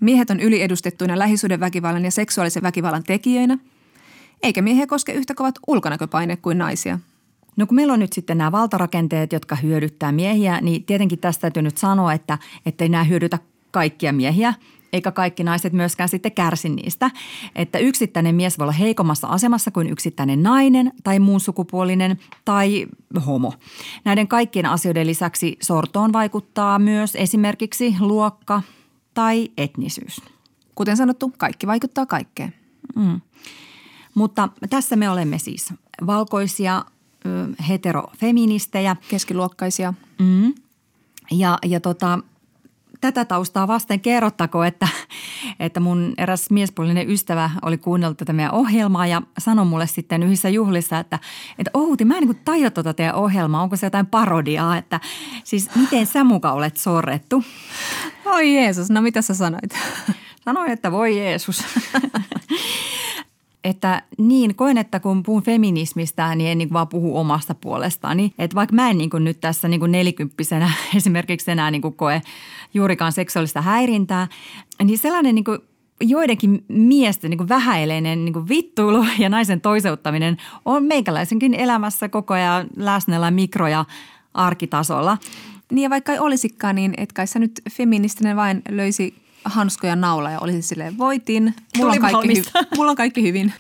Speaker 3: Miehet on yliedustettuina lähisuhdeväkivallan ja seksuaalisen väkivallan tekijöinä – eikä miehiä koske yhtä kovat ulkonäköpaine kuin naisia.
Speaker 4: No kun meillä on nyt sitten nämä valtarakenteet, jotka hyödyttää miehiä, niin tietenkin tästä täytyy nyt sanoa, että ei nämä hyödytä kaikkia miehiä – eikä kaikki naiset myöskään sitten kärsi niistä. Että yksittäinen mies voi olla heikommassa asemassa kuin yksittäinen nainen tai muun sukupuolinen tai homo. Näiden kaikkien asioiden lisäksi sortoon vaikuttaa myös esimerkiksi luokka tai etnisyys.
Speaker 3: Kuten sanottu, kaikki vaikuttaa kaikkeen. Mm.
Speaker 4: Mutta tässä me olemme siis valkoisia heterofeministejä.
Speaker 3: Keskiluokkaisia.
Speaker 4: Mm. Ja, ja tota, tätä taustaa vasten kerrottako, että, että mun eräs miespuolinen ystävä oli kuunnellut tätä meidän ohjelmaa ja sanoi mulle sitten yhdessä juhlissa, että, että Outi, mä en niin tajua tuota teidän ohjelmaa, onko se jotain parodiaa, että siis miten sä muka olet sorrettu?
Speaker 3: Oi Jeesus, no mitä sä sanoit?
Speaker 4: Sanoin, että voi Jeesus. että niin, koen, että kun puhun feminismistä, niin en niin vaan puhu omasta puolestani. Että vaikka mä en niin nyt tässä niin nelikymppisenä esimerkiksi enää niin koe juurikaan seksuaalista häirintää, niin sellainen niin joidenkin miesten niin vähäileinen niin vittuilu ja naisen toiseuttaminen on meikäläisenkin elämässä koko ajan läsnällä mikro- ja arkitasolla.
Speaker 3: Niin ja vaikka ei olisikaan, niin et kai sä nyt feministinen vain löysi hanskoja naula ja olisi silleen, voitin, mulla on, kaikki hy- mulla on kaikki hyvin.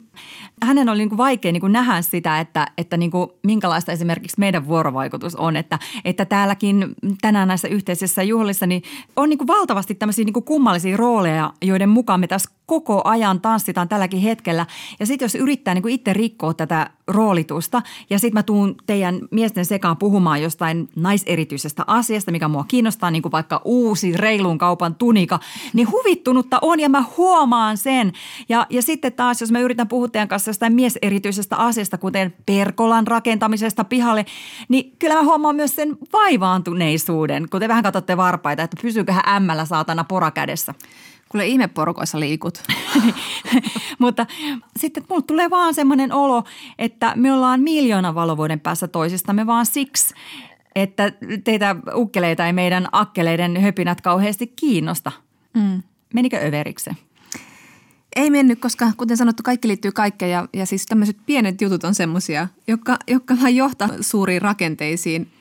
Speaker 4: Hänen oli niin kuin vaikea niin kuin nähdä sitä, että, että niin kuin minkälaista esimerkiksi meidän vuorovaikutus on. Että, että täälläkin tänään näissä yhteisissä juhlissa niin on niin kuin valtavasti tämmöisiä niin kuin kummallisia rooleja, joiden mukaan me tässä koko ajan tanssitaan tälläkin hetkellä. Ja sitten jos yrittää niin kuin itse rikkoa tätä roolitusta ja sitten mä tuun teidän miesten sekaan puhumaan jostain naiserityisestä asiasta, mikä mua kiinnostaa, niin vaikka uusi reilun kaupan tunika, niin huvittunutta on ja mä huomaan sen. Ja, ja sitten taas, jos mä yritän puhua teidän kanssa jostain mieserityisestä asiasta, kuten perkolan rakentamisesta pihalle, niin kyllä mä huomaan myös sen vaivaantuneisuuden, kun te vähän katsotte varpaita, että pysyyköhän ämmällä saatana pora kädessä.
Speaker 3: Kuule ihmeporukoissa liikut.
Speaker 4: Mutta sitten mulle tulee vaan semmoinen olo, että me ollaan miljoona valovuoden päässä toisistamme vaan siksi, että teitä ukkeleita ei meidän akkeleiden höpinät kauheasti kiinnosta. Mm. Menikö överiksi?
Speaker 3: Ei mennyt, koska kuten sanottu, kaikki liittyy kaikkeen ja, ja siis tämmöiset pienet jutut on semmoisia, jotka, jotka vaan johtaa suuriin rakenteisiin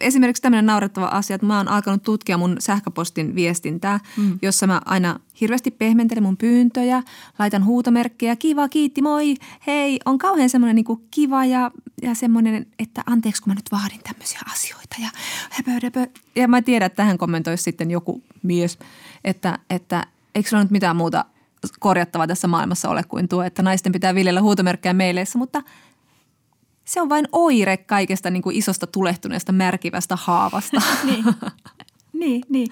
Speaker 3: esimerkiksi tämmöinen naurettava asia, että mä oon alkanut tutkia mun sähköpostin viestintää, mm. jossa mä aina hirveästi pehmentelen mun pyyntöjä, laitan huutomerkkejä, kiva, kiitti, moi, hei, on kauhean semmoinen niin kuin kiva ja, ja semmoinen, että anteeksi kun mä nyt vaadin tämmöisiä asioita ja höpö, höpö. Ja mä tiedän, että tähän kommentoisi sitten joku mies, että, että eikö sulla nyt mitään muuta korjattavaa tässä maailmassa ole kuin tuo, että naisten pitää viljellä huutomerkkejä meileissä, mutta – se on vain oire kaikesta niin kuin isosta tulehtuneesta märkivästä haavasta.
Speaker 4: niin. Niin, niin.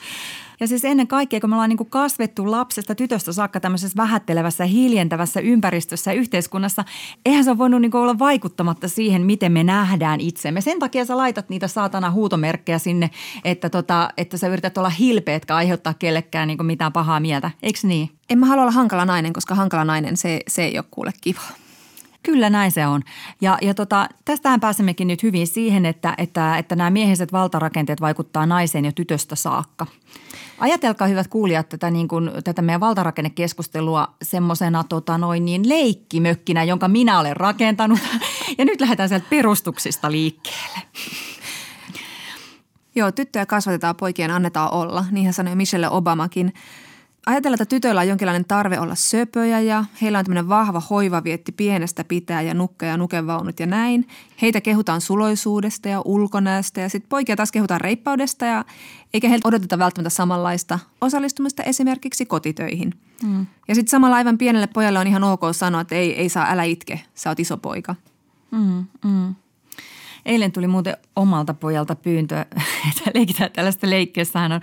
Speaker 4: Ja siis ennen kaikkea, kun me ollaan niin kasvettu lapsesta tytöstä saakka tämmöisessä vähättelevässä, hiljentävässä ympäristössä ja yhteiskunnassa, eihän se ole voinut niin olla vaikuttamatta siihen, miten me nähdään itsemme. Sen takia sä laitat niitä saatana huutomerkkejä sinne, että, tota, että sä yrität olla hilpeä, etkä aiheuttaa kellekään niin mitään pahaa mieltä. Eikö niin?
Speaker 3: En mä halua olla hankala nainen, koska hankala nainen, se, se ei ole kuule kiva.
Speaker 4: Kyllä näin se on. Ja, ja tota, tästähän pääsemmekin nyt hyvin siihen, että, että, että nämä miehiset valtarakenteet vaikuttaa naiseen jo tytöstä saakka. Ajatelkaa hyvät kuulijat tätä, niin kuin, tätä meidän valtarakennekeskustelua semmoisena tota, noin niin leikkimökkinä, jonka minä olen rakentanut. Ja nyt lähdetään sieltä perustuksista liikkeelle.
Speaker 3: Joo, tyttöjä kasvatetaan, poikien annetaan olla. Niinhän sanoi Michelle Obamakin – ajatellaan, että tytöillä on jonkinlainen tarve olla söpöjä ja heillä on tämmöinen vahva hoivavietti pienestä pitää ja nukke ja nukevaunut ja näin. Heitä kehutaan suloisuudesta ja ulkonäöstä ja sitten poikia taas kehutaan reippaudesta ja eikä heiltä odoteta välttämättä samanlaista osallistumista esimerkiksi kotitöihin. Mm. Ja sitten samalla aivan pienelle pojalle on ihan ok sanoa, että ei, ei saa, älä itke, sä oot iso poika.
Speaker 4: Mm, mm. Eilen tuli muuten omalta pojalta pyyntö, että leikitään tällaista leikkeessä. Hän on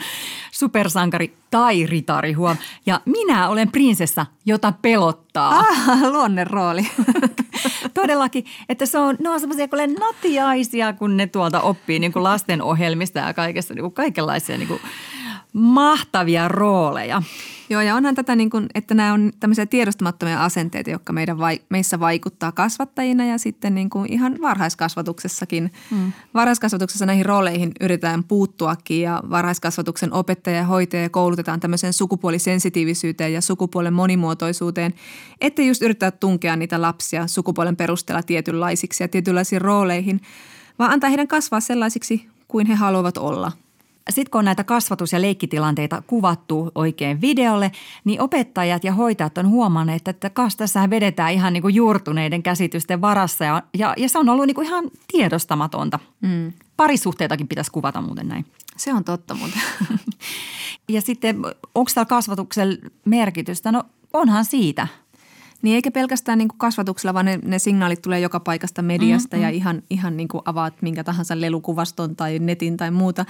Speaker 4: supersankari tai ritari, huom. Ja minä olen prinsessa, jota pelottaa.
Speaker 3: Ah, luonne rooli.
Speaker 4: Todellakin, että se on, ne on semmoisia kuin natiaisia, kun ne tuolta oppii niin kuin lastenohjelmista ja kaikesta, niin kuin kaikenlaisia niin kuin mahtavia rooleja.
Speaker 3: Joo, ja onhan tätä niin kuin, että nämä on tämmöisiä tiedostamattomia asenteita, jotka meidän vai, meissä vaikuttaa kasvattajina ja sitten niin kuin ihan varhaiskasvatuksessakin. Mm. Varhaiskasvatuksessa näihin rooleihin yritetään puuttuakin ja varhaiskasvatuksen opettaja ja hoitaja koulutetaan tämmöiseen sukupuolisensitiivisyyteen ja sukupuolen monimuotoisuuteen, että just yrittää tunkea niitä lapsia sukupuolen perusteella tietynlaisiksi ja tietynlaisiin rooleihin, vaan antaa heidän kasvaa sellaisiksi kuin he haluavat olla –
Speaker 4: sitten kun on näitä kasvatus- ja leikkitilanteita kuvattu oikein videolle, niin opettajat ja hoitajat on huomanneet, että kas tässä vedetään ihan niin kuin juurtuneiden käsitysten varassa ja, ja, ja se on ollut niin kuin ihan tiedostamatonta. Mm. Parisuhteitakin pitäisi kuvata muuten näin.
Speaker 3: Se on totta muuten.
Speaker 4: ja sitten onko täällä kasvatuksella merkitystä? No onhan siitä –
Speaker 3: niin eikä pelkästään niin kuin kasvatuksella, vaan ne, ne signaalit tulee joka paikasta mediasta mm-hmm. ja ihan, ihan niin kuin avaat minkä tahansa lelukuvaston tai netin tai muuta.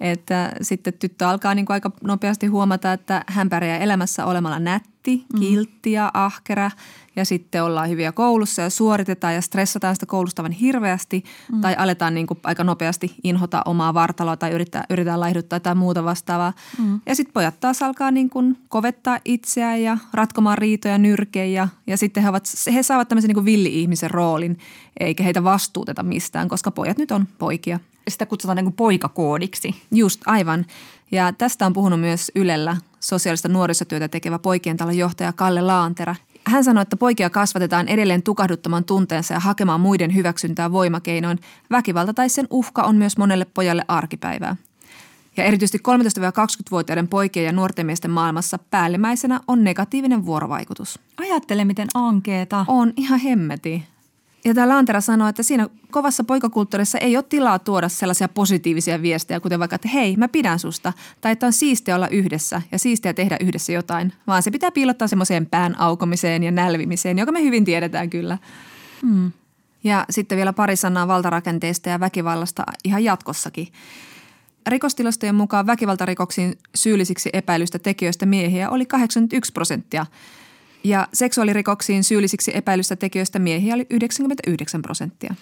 Speaker 3: Että sitten tyttö alkaa niin kuin aika nopeasti huomata, että hän pärjää elämässä olemalla nätti, mm-hmm. kiltti ja ahkera – ja sitten ollaan hyviä koulussa ja suoritetaan ja stressataan sitä koulustavan hirveästi mm. tai aletaan niin kuin aika nopeasti inhota omaa vartaloa tai yrittää, yritetään laihduttaa tai muuta vastaavaa. Mm. Ja sitten pojat taas alkaa niin kuin kovettaa itseään ja ratkomaan riitoja nyrkeen ja, ja sitten he, ovat, he saavat tämmöisen niin kuin villi-ihmisen roolin eikä heitä vastuuteta mistään, koska pojat nyt on poikia.
Speaker 4: Sitä kutsutaan niin kuin poikakoodiksi.
Speaker 3: Just, aivan. Ja tästä on puhunut myös Ylellä sosiaalista nuorisotyötä tekevä poikien talon johtaja Kalle Laantera – hän sanoi, että poikia kasvatetaan edelleen tukahduttamaan tunteensa ja hakemaan muiden hyväksyntää voimakeinoin. Väkivalta tai sen uhka on myös monelle pojalle arkipäivää. Ja erityisesti 13-20-vuotiaiden poikien ja nuorten miesten maailmassa päällimmäisenä on negatiivinen vuorovaikutus.
Speaker 4: Ajattele, miten ankeeta.
Speaker 3: On ihan hemmeti. Ja tämä Lantera sanoi, että siinä kovassa poikakulttuurissa ei ole tilaa tuoda sellaisia positiivisia viestejä, kuten vaikka, että hei, mä pidän susta, tai että on siistiä olla yhdessä ja siistiä tehdä yhdessä jotain, vaan se pitää piilottaa semmoiseen pään aukomiseen ja nälvimiseen, joka me hyvin tiedetään kyllä. Mm. Ja sitten vielä pari sanaa valtarakenteista ja väkivallasta ihan jatkossakin. Rikostilastojen mukaan väkivaltarikoksiin syyllisiksi epäilystä tekijöistä miehiä oli 81 prosenttia – Ja seksuaalirikoksiin syyllisiksi epäilystä tekijöistä miehiä oli 99 prosenttia.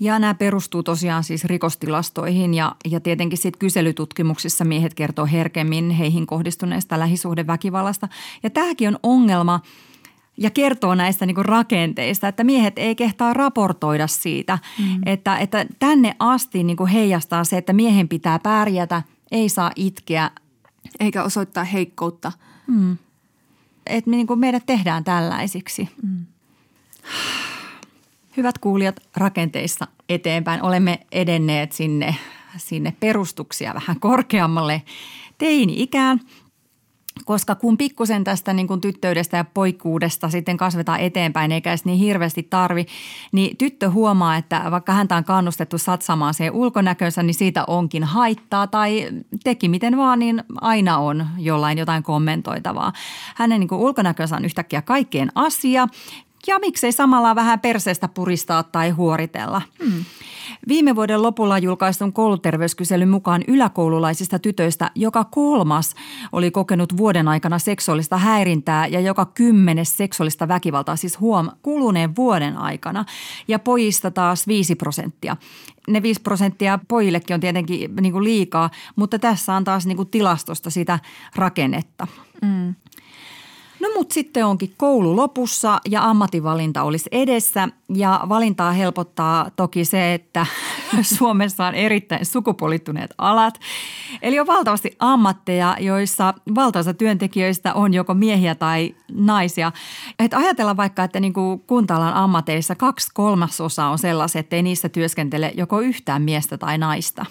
Speaker 4: Ja nämä perustuu tosiaan siis rikostilastoihin ja, ja tietenkin sitten kyselytutkimuksissa miehet kertoo herkemmin heihin kohdistuneesta lähisuhdeväkivallasta. Ja tämäkin on ongelma ja kertoo näistä niin rakenteista, että miehet ei kehtaa raportoida siitä, mm. että, että tänne asti niin heijastaa se, että miehen pitää pärjätä, ei saa itkeä.
Speaker 3: Eikä osoittaa heikkoutta.
Speaker 4: Mm. Että me, niin meidät tehdään tällaisiksi. Mm. Hyvät kuulijat, rakenteissa eteenpäin olemme edenneet sinne, sinne perustuksia vähän korkeammalle teini-ikään – koska kun pikkusen tästä niin kuin tyttöydestä ja poikkuudesta sitten kasvetaan eteenpäin, eikä edes niin hirveästi tarvi, niin tyttö huomaa, että vaikka häntä on kannustettu satsamaan siihen ulkonäkönsä, niin siitä onkin haittaa tai teki miten vaan, niin aina on jollain jotain kommentoitavaa. Hänen niin kuin ulkonäkönsä on yhtäkkiä kaikkeen asia ja miksei samalla vähän perseestä puristaa tai huoritella. Hmm. Viime vuoden lopulla julkaistun kouluterveyskyselyn mukaan yläkoululaisista tytöistä joka kolmas oli kokenut vuoden aikana seksuaalista häirintää ja joka kymmenes seksuaalista väkivaltaa, siis huom, kuluneen vuoden aikana. Ja pojista taas 5 prosenttia. Ne 5 prosenttia pojillekin on tietenkin niin kuin liikaa, mutta tässä on taas niin kuin tilastosta sitä rakennetta. Mm. No mutta sitten onkin koulu lopussa ja ammatinvalinta olisi edessä ja valintaa helpottaa toki se, että Suomessa on erittäin sukupuolittuneet alat. Eli on valtavasti ammatteja, joissa valtaosa työntekijöistä on joko miehiä tai naisia. Et ajatellaan vaikka, että niin kuin kunta-alan ammateissa kaksi kolmasosaa on sellaisia, että ei niissä työskentele joko yhtään miestä tai naista.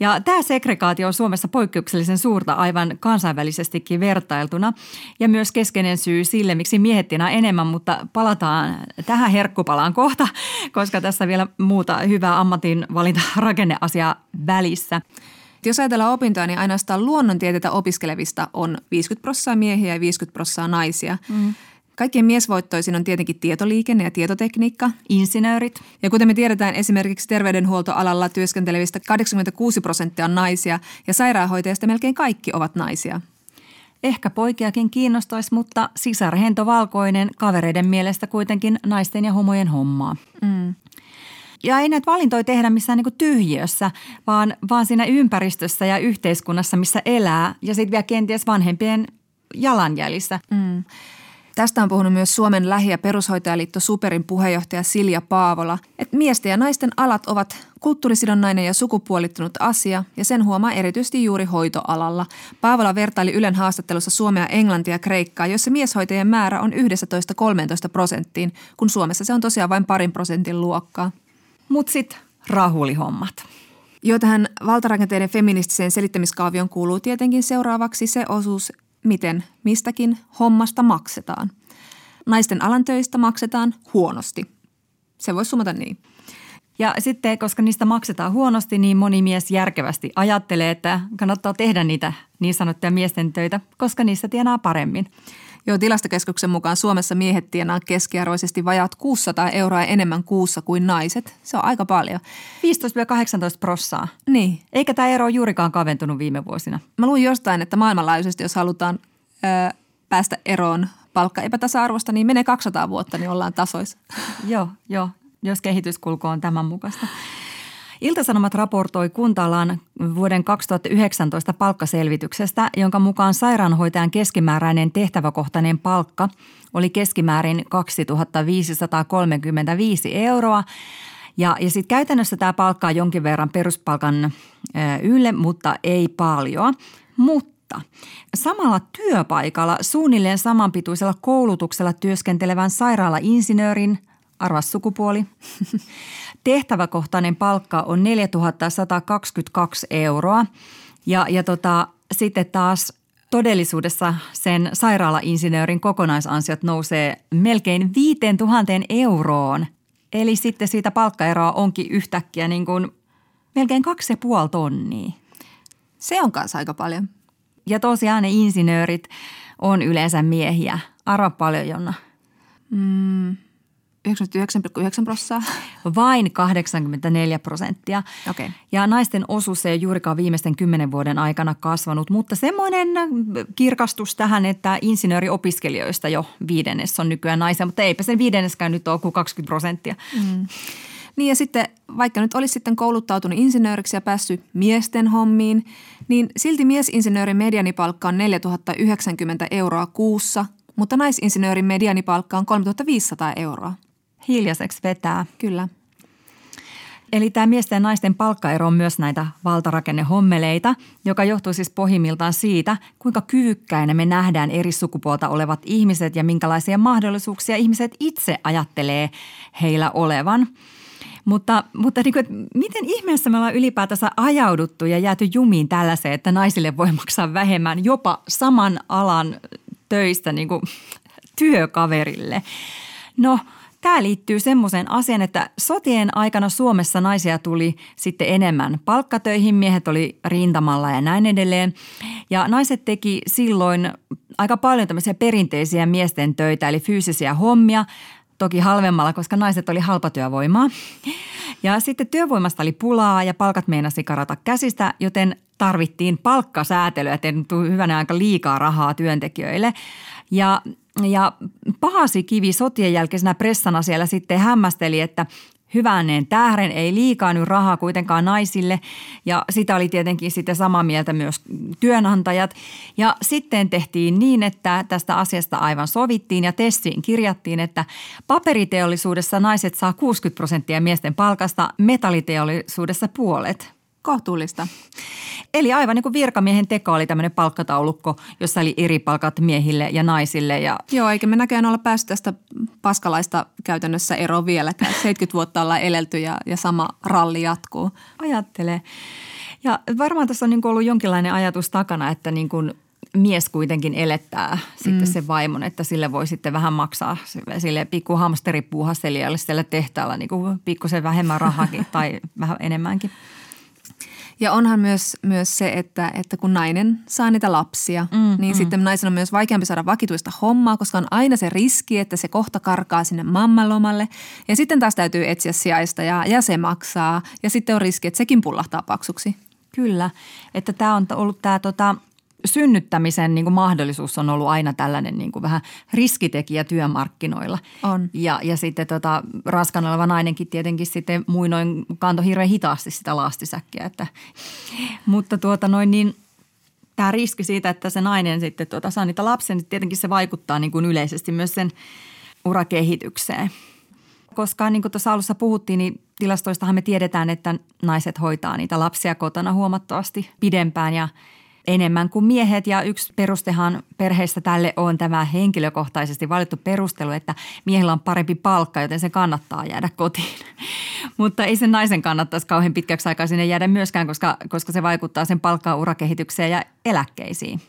Speaker 4: Ja tämä segregaatio on Suomessa poikkeuksellisen suurta aivan kansainvälisestikin vertailtuna ja myös keskeinen syy sille, miksi miehet enemmän, mutta palataan tähän herkkupalaan kohta, koska tässä vielä muuta hyvää ammatin valinta rakenneasiaa välissä.
Speaker 3: Jos ajatellaan opintoja, niin ainoastaan luonnontieteitä opiskelevista on 50 prosenttia miehiä ja 50 prosenttia naisia. Mm. Kaikkien miesvoittoisin on tietenkin tietoliikenne ja tietotekniikka.
Speaker 4: Insinöörit.
Speaker 3: Ja kuten me tiedetään, esimerkiksi terveydenhuoltoalalla työskentelevistä 86 prosenttia on naisia ja sairaanhoitajista melkein kaikki ovat naisia.
Speaker 4: Ehkä poikiakin kiinnostaisi, mutta sisarhento valkoinen kavereiden mielestä kuitenkin naisten ja homojen hommaa. Mm. Ja ei näitä valintoja tehdä missään niin tyhjiössä, vaan, vaan siinä ympäristössä ja yhteiskunnassa, missä elää ja sitten vielä kenties vanhempien jalanjäljissä. Mm.
Speaker 3: Tästä on puhunut myös Suomen lähi- ja perushoitajaliitto Superin puheenjohtaja Silja Paavola, että miesten ja naisten alat ovat kulttuurisidonnainen ja sukupuolittunut asia ja sen huomaa erityisesti juuri hoitoalalla. Paavola vertaili Ylen haastattelussa Suomea, Englantia ja Kreikkaa, jossa mieshoitajien määrä on 11-13 prosenttiin, kun Suomessa se on tosiaan vain parin prosentin luokkaa.
Speaker 4: Mut sitten rahulihommat.
Speaker 3: Jo tähän valtarakenteiden feministiseen selittämiskaavioon kuuluu tietenkin seuraavaksi se osuus, miten mistäkin hommasta maksetaan. Naisten alan töistä maksetaan huonosti. Se voisi sumata niin.
Speaker 4: Ja sitten, koska niistä maksetaan huonosti, niin moni mies järkevästi ajattelee, että kannattaa tehdä niitä niin sanottuja miesten töitä, koska niissä tienaa paremmin.
Speaker 3: Joo, tilastokeskuksen mukaan Suomessa miehet tienaa keskiarvoisesti vajaat 600 euroa enemmän kuussa kuin naiset. Se on aika paljon.
Speaker 4: 15-18 prossaa.
Speaker 3: Niin.
Speaker 4: Eikä tämä ero juurikaan kaventunut viime vuosina.
Speaker 3: Mä luin jostain, että maailmanlaajuisesti, jos halutaan ö, päästä eroon palkkaepätasa-arvosta, niin menee 200 vuotta, niin ollaan tasoissa.
Speaker 4: joo, joo, jos kehityskulku on tämän mukaista. Iltasanomat raportoi kuntalan vuoden 2019 palkkaselvityksestä, jonka mukaan sairaanhoitajan keskimääräinen tehtäväkohtainen palkka oli keskimäärin 2535 euroa. Ja, ja sitten käytännössä tämä palkkaa jonkin verran peruspalkan ylle, mutta ei paljon. Mutta samalla työpaikalla suunnilleen samanpituisella koulutuksella työskentelevän sairaala-insinöörin, arvas sukupuoli, tehtäväkohtainen palkka on 4122 euroa ja, ja tota, sitten taas todellisuudessa sen sairaala-insinöörin kokonaisansiot nousee melkein 5000 euroon. Eli sitten siitä palkkaeroa onkin yhtäkkiä niin kuin melkein kaksi ja puoli tonnia.
Speaker 3: Se on kanssa aika paljon.
Speaker 4: Ja tosiaan ne insinöörit on yleensä miehiä. Arva paljon, Jonna.
Speaker 3: Mm, 99,9 prosenttia.
Speaker 4: Vain 84 prosenttia.
Speaker 3: Okei.
Speaker 4: Ja naisten osuus ei juurikaan viimeisten kymmenen vuoden aikana kasvanut, mutta semmoinen kirkastus tähän, että insinööriopiskelijoista jo viidennes on nykyään naisia, mutta eipä sen viidenneskään nyt ole kuin 20 prosenttia. Mm.
Speaker 3: Niin ja sitten vaikka nyt olisi sitten kouluttautunut insinööriksi ja päässyt miesten hommiin, niin silti miesinsinöörin medianipalkka on 4090 euroa kuussa, mutta naisinsinöörin medianipalkka on 3500 euroa.
Speaker 4: Hiljaiseksi vetää.
Speaker 3: Kyllä.
Speaker 4: Eli tämä miesten ja naisten palkkaero on myös näitä valtarakennehommeleita, joka johtuu siis pohjimmiltaan siitä, kuinka kyvykkäinä me nähdään eri sukupuolta olevat ihmiset ja minkälaisia mahdollisuuksia ihmiset itse ajattelee heillä olevan – mutta, mutta niin kuin, että miten ihmeessä me ollaan ylipäätänsä ajauduttu ja jääty jumiin tällaiseen, että naisille voi maksaa vähemmän jopa saman alan töistä niin kuin työkaverille? No, Tämä liittyy semmoiseen asiaan, että sotien aikana Suomessa naisia tuli sitten enemmän palkkatöihin, miehet oli rintamalla ja näin edelleen. Ja naiset teki silloin aika paljon tämmöisiä perinteisiä miesten töitä, eli fyysisiä hommia, toki halvemmalla, koska naiset oli halpatyövoimaa. Ja sitten työvoimasta oli pulaa ja palkat meinasi karata käsistä, joten tarvittiin palkkasäätelyä, että tuli hyvänä aika liikaa rahaa työntekijöille. Ja ja Pahasi Kivi sotien jälkeisenä pressana siellä sitten hämmästeli, että hyvänneen tähden ei liikaa nyt rahaa kuitenkaan naisille ja sitä oli tietenkin sitten samaa mieltä myös työnantajat. Ja sitten tehtiin niin, että tästä asiasta aivan sovittiin ja tessiin kirjattiin, että paperiteollisuudessa naiset saa 60 prosenttia miesten palkasta, metalliteollisuudessa puolet.
Speaker 3: Kohtuullista.
Speaker 4: Eli aivan niin kuin virkamiehen teko oli tämmöinen palkkataulukko, jossa oli eri palkat miehille ja naisille. Ja...
Speaker 3: Joo, eikä me näköjään olla päästy tästä paskalaista käytännössä eroon vieläkään. 70 vuotta ollaan elelty ja, ja sama ralli jatkuu.
Speaker 4: Ajattele. Ja varmaan tässä on niin kuin ollut jonkinlainen ajatus takana, että niin kuin mies kuitenkin elettää sitten mm. sen vaimon, että sille voi sitten vähän maksaa sille pikku hamsteripuuhastelijalle siellä tehtaalla niin kuin pikkusen vähemmän rahakin tai vähän enemmänkin.
Speaker 3: Ja onhan myös, myös se, että, että kun nainen saa niitä lapsia, mm, niin mm. sitten naisen on myös vaikeampi saada vakituista hommaa, koska on aina se riski, että se kohta karkaa sinne mammalomalle. Ja sitten taas täytyy etsiä sijaista ja, ja se maksaa. Ja sitten on riski, että sekin pullahtaa paksuksi.
Speaker 4: Kyllä, että tämä on ollut tämä tota, synnyttämisen niin kuin mahdollisuus on ollut aina tällainen niin kuin vähän riskitekijä työmarkkinoilla.
Speaker 3: On.
Speaker 4: Ja, ja sitten tota, raskana oleva nainenkin tietenkin sitten muinoin kantoi hirveän hitaasti sitä lastisäkkiä. Että, mutta tuota noin niin, tämä riski siitä, että se nainen sitten tuota, saa niitä lapsia, niin tietenkin se vaikuttaa niin kuin yleisesti myös sen urakehitykseen. Koska niin kuin tuossa alussa puhuttiin, niin tilastoistahan me tiedetään, että naiset hoitaa niitä lapsia kotona huomattavasti pidempään ja – enemmän kuin miehet ja yksi perustehan perheessä tälle on tämä henkilökohtaisesti valittu perustelu, että miehellä on parempi palkka, joten se kannattaa jäädä kotiin. Mutta ei sen naisen kannattaisi kauhean pitkäksi aikaa sinne jäädä myöskään, koska, koska se vaikuttaa sen palkkaa urakehitykseen ja eläkkeisiin.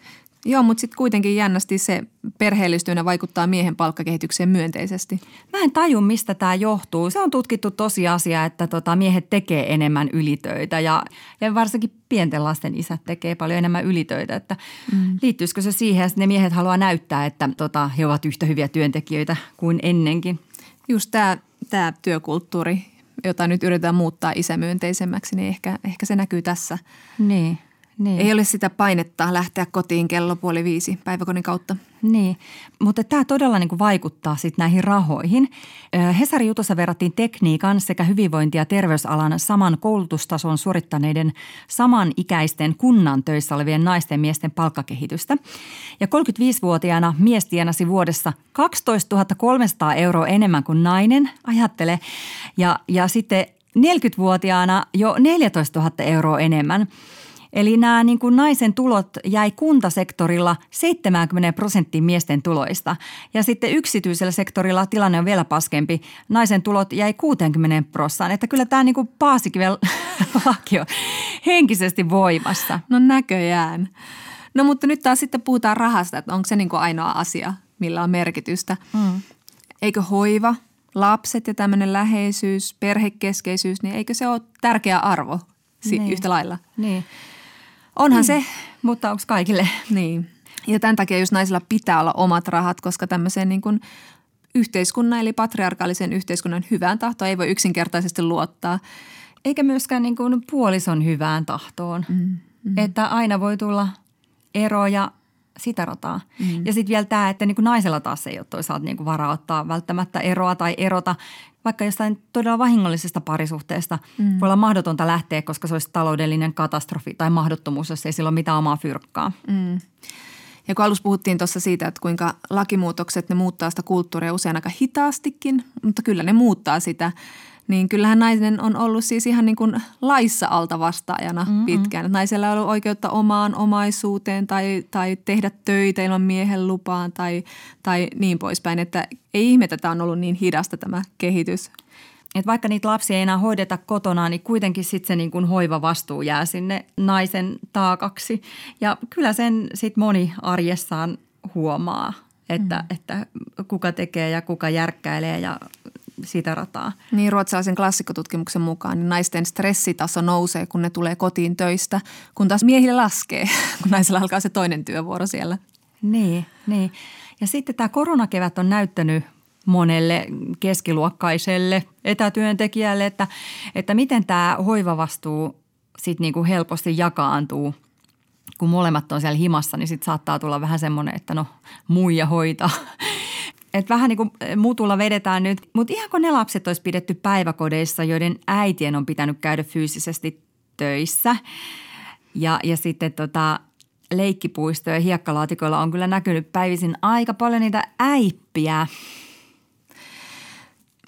Speaker 3: Joo, mutta sitten kuitenkin jännästi se perheellistyminen vaikuttaa miehen palkkakehitykseen myönteisesti.
Speaker 4: Mä en taju, mistä tämä johtuu. Se on tutkittu tosiasia, että tota, miehet tekee enemmän ylitöitä ja, ja varsinkin pienten lasten isät tekee paljon enemmän ylitöitä. Että mm. Liittyisikö se siihen, että ne miehet haluaa näyttää, että tota, he ovat yhtä hyviä työntekijöitä kuin ennenkin?
Speaker 3: Just tämä, tämä työkulttuuri, jota nyt yritetään muuttaa isämyönteisemmäksi, niin ehkä, ehkä se näkyy tässä.
Speaker 4: Niin.
Speaker 3: Niin. Ei ole sitä painetta lähteä kotiin kello puoli viisi päiväkodin kautta.
Speaker 4: Niin, mutta tämä todella niin kuin vaikuttaa sitten näihin rahoihin. Hesari Jutussa verrattiin tekniikan sekä hyvinvointi- ja terveysalan saman koulutustason suorittaneiden samanikäisten kunnan töissä olevien naisten miesten palkkakehitystä. Ja 35-vuotiaana mies tienasi vuodessa 12 300 euroa enemmän kuin nainen, ajattele. Ja, ja sitten 40-vuotiaana jo 14 000 euroa enemmän – Eli nämä niin kuin naisen tulot jäi kuntasektorilla 70 prosenttiin miesten tuloista. Ja sitten yksityisellä sektorilla tilanne on vielä paskempi. Naisen tulot jäi 60 prosenttiin. Että kyllä tämä niin kuin Paasikiven laki on henkisesti voimassa.
Speaker 3: No näköjään. No mutta nyt taas sitten puhutaan rahasta, että onko se niin kuin ainoa asia, millä on merkitystä. Mm. Eikö hoiva, lapset ja tämmöinen läheisyys, perhekeskeisyys, niin eikö se ole tärkeä arvo niin. yhtä lailla?
Speaker 4: Niin.
Speaker 3: Onhan mm. se.
Speaker 4: Mutta onko kaikille?
Speaker 3: Niin. Ja tämän takia just naisilla pitää olla omat rahat, koska tämmöiseen niin kuin yhteiskunnan eli patriarkaalisen yhteiskunnan hyvään tahtoon ei voi yksinkertaisesti luottaa.
Speaker 4: Eikä myöskään niin kuin puolison hyvään tahtoon. Mm, mm. Että aina voi tulla eroja sitä rataa. Mm. Ja sitten vielä tämä, että niin kuin naisella taas ei ole toisaalta niin kuin varaa ottaa välttämättä eroa tai erota. Vaikka jostain todella vahingollisesta parisuhteesta mm. voi olla mahdotonta lähteä, koska se olisi taloudellinen katastrofi tai mahdottomuus, jos ei sillä ole mitään omaa fyrkkaa. Mm.
Speaker 3: Ja kun alussa puhuttiin tuossa siitä, että kuinka lakimuutokset, ne muuttaa sitä kulttuuria usein aika hitaastikin, mutta kyllä ne muuttaa sitä – niin kyllähän nainen on ollut siis ihan niin kuin laissa alta vastaajana mm-hmm. pitkään. Naisella on ollut oikeutta omaan omaisuuteen tai, tai tehdä töitä ilman miehen lupaan tai, tai niin poispäin. Että ei ihme, että tämä on ollut niin hidasta tämä kehitys.
Speaker 4: Et vaikka niitä lapsia ei enää hoideta kotona, niin kuitenkin sitten se niin kuin hoivavastuu jää sinne naisen taakaksi. Ja kyllä sen sitten moni arjessaan huomaa, että, mm. että kuka tekee ja kuka järkkäilee ja sitä rataa.
Speaker 3: Niin ruotsalaisen klassikkotutkimuksen mukaan niin naisten stressitaso nousee, kun ne tulee kotiin töistä, kun taas miehille laskee, kun naisella alkaa se toinen työvuoro siellä.
Speaker 4: Niin, niin. Ja sitten tämä koronakevät on näyttänyt monelle keskiluokkaiselle etätyöntekijälle, että, että miten tämä hoivavastuu sitten niinku helposti jakaantuu – kun molemmat on siellä himassa, niin sitten saattaa tulla vähän semmoinen, että no muija hoitaa että vähän niin kuin eh, mutulla vedetään nyt, mutta ihan kun ne lapset olisi pidetty päiväkodeissa, joiden äitien on pitänyt käydä fyysisesti töissä ja, ja sitten tota, leikkipuistoja ja hiekkalaatikoilla on kyllä näkynyt päivisin aika paljon niitä äippiä.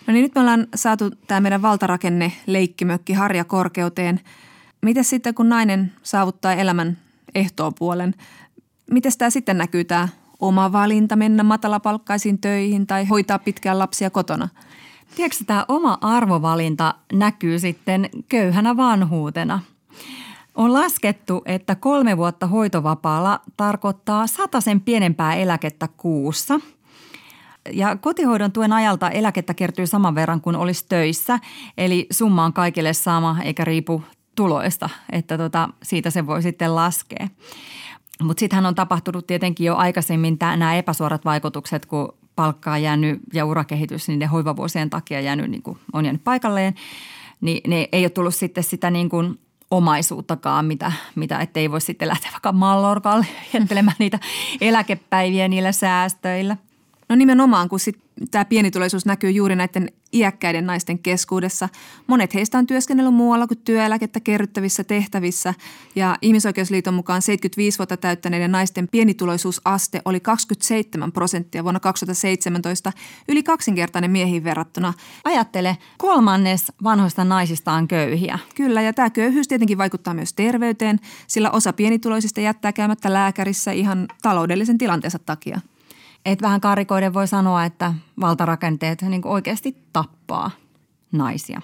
Speaker 3: No niin, nyt me ollaan saatu tämä meidän valtarakenne leikkimökki harja korkeuteen. Miten sitten, kun nainen saavuttaa elämän ehtoopuolen, miten tämä sitten näkyy tämä oma valinta mennä matalapalkkaisiin töihin tai hoitaa pitkään lapsia kotona?
Speaker 4: Tiedätkö, tämä oma arvovalinta näkyy sitten köyhänä vanhuutena. On laskettu, että kolme vuotta hoitovapaalla tarkoittaa sen pienempää eläkettä kuussa. Ja kotihoidon tuen ajalta eläkettä kertyy saman verran kuin olisi töissä, eli summa on kaikille sama eikä riipu tuloista, että tota, siitä se voi sitten laskea. Mutta sittenhän on tapahtunut tietenkin jo aikaisemmin nämä epäsuorat vaikutukset, kun palkkaa jäänyt ja urakehitys niiden hoivavuosien takia jäänyt, niin kuin on jäänyt paikalleen, niin ne ei ole tullut sitten sitä niin kuin omaisuuttakaan, mitä, mitä ettei voi sitten lähteä vaikka Mallorkalle jättelemään niitä eläkepäiviä niillä säästöillä.
Speaker 3: No nimenomaan, kun sit tämä pienituloisuus näkyy juuri näiden iäkkäiden naisten keskuudessa. Monet heistä on työskennellyt muualla kuin työeläkettä kerryttävissä tehtävissä ja Ihmisoikeusliiton mukaan 75 vuotta täyttäneiden naisten pienituloisuusaste oli 27 prosenttia vuonna 2017, yli kaksinkertainen miehiin verrattuna.
Speaker 4: Ajattele, kolmannes vanhoista naisista on köyhiä.
Speaker 3: Kyllä ja tämä köyhyys tietenkin vaikuttaa myös terveyteen, sillä osa pienituloisista jättää käymättä lääkärissä ihan taloudellisen tilanteensa takia.
Speaker 4: Et vähän karikoiden voi sanoa, että valtarakenteet niin oikeasti tappaa naisia.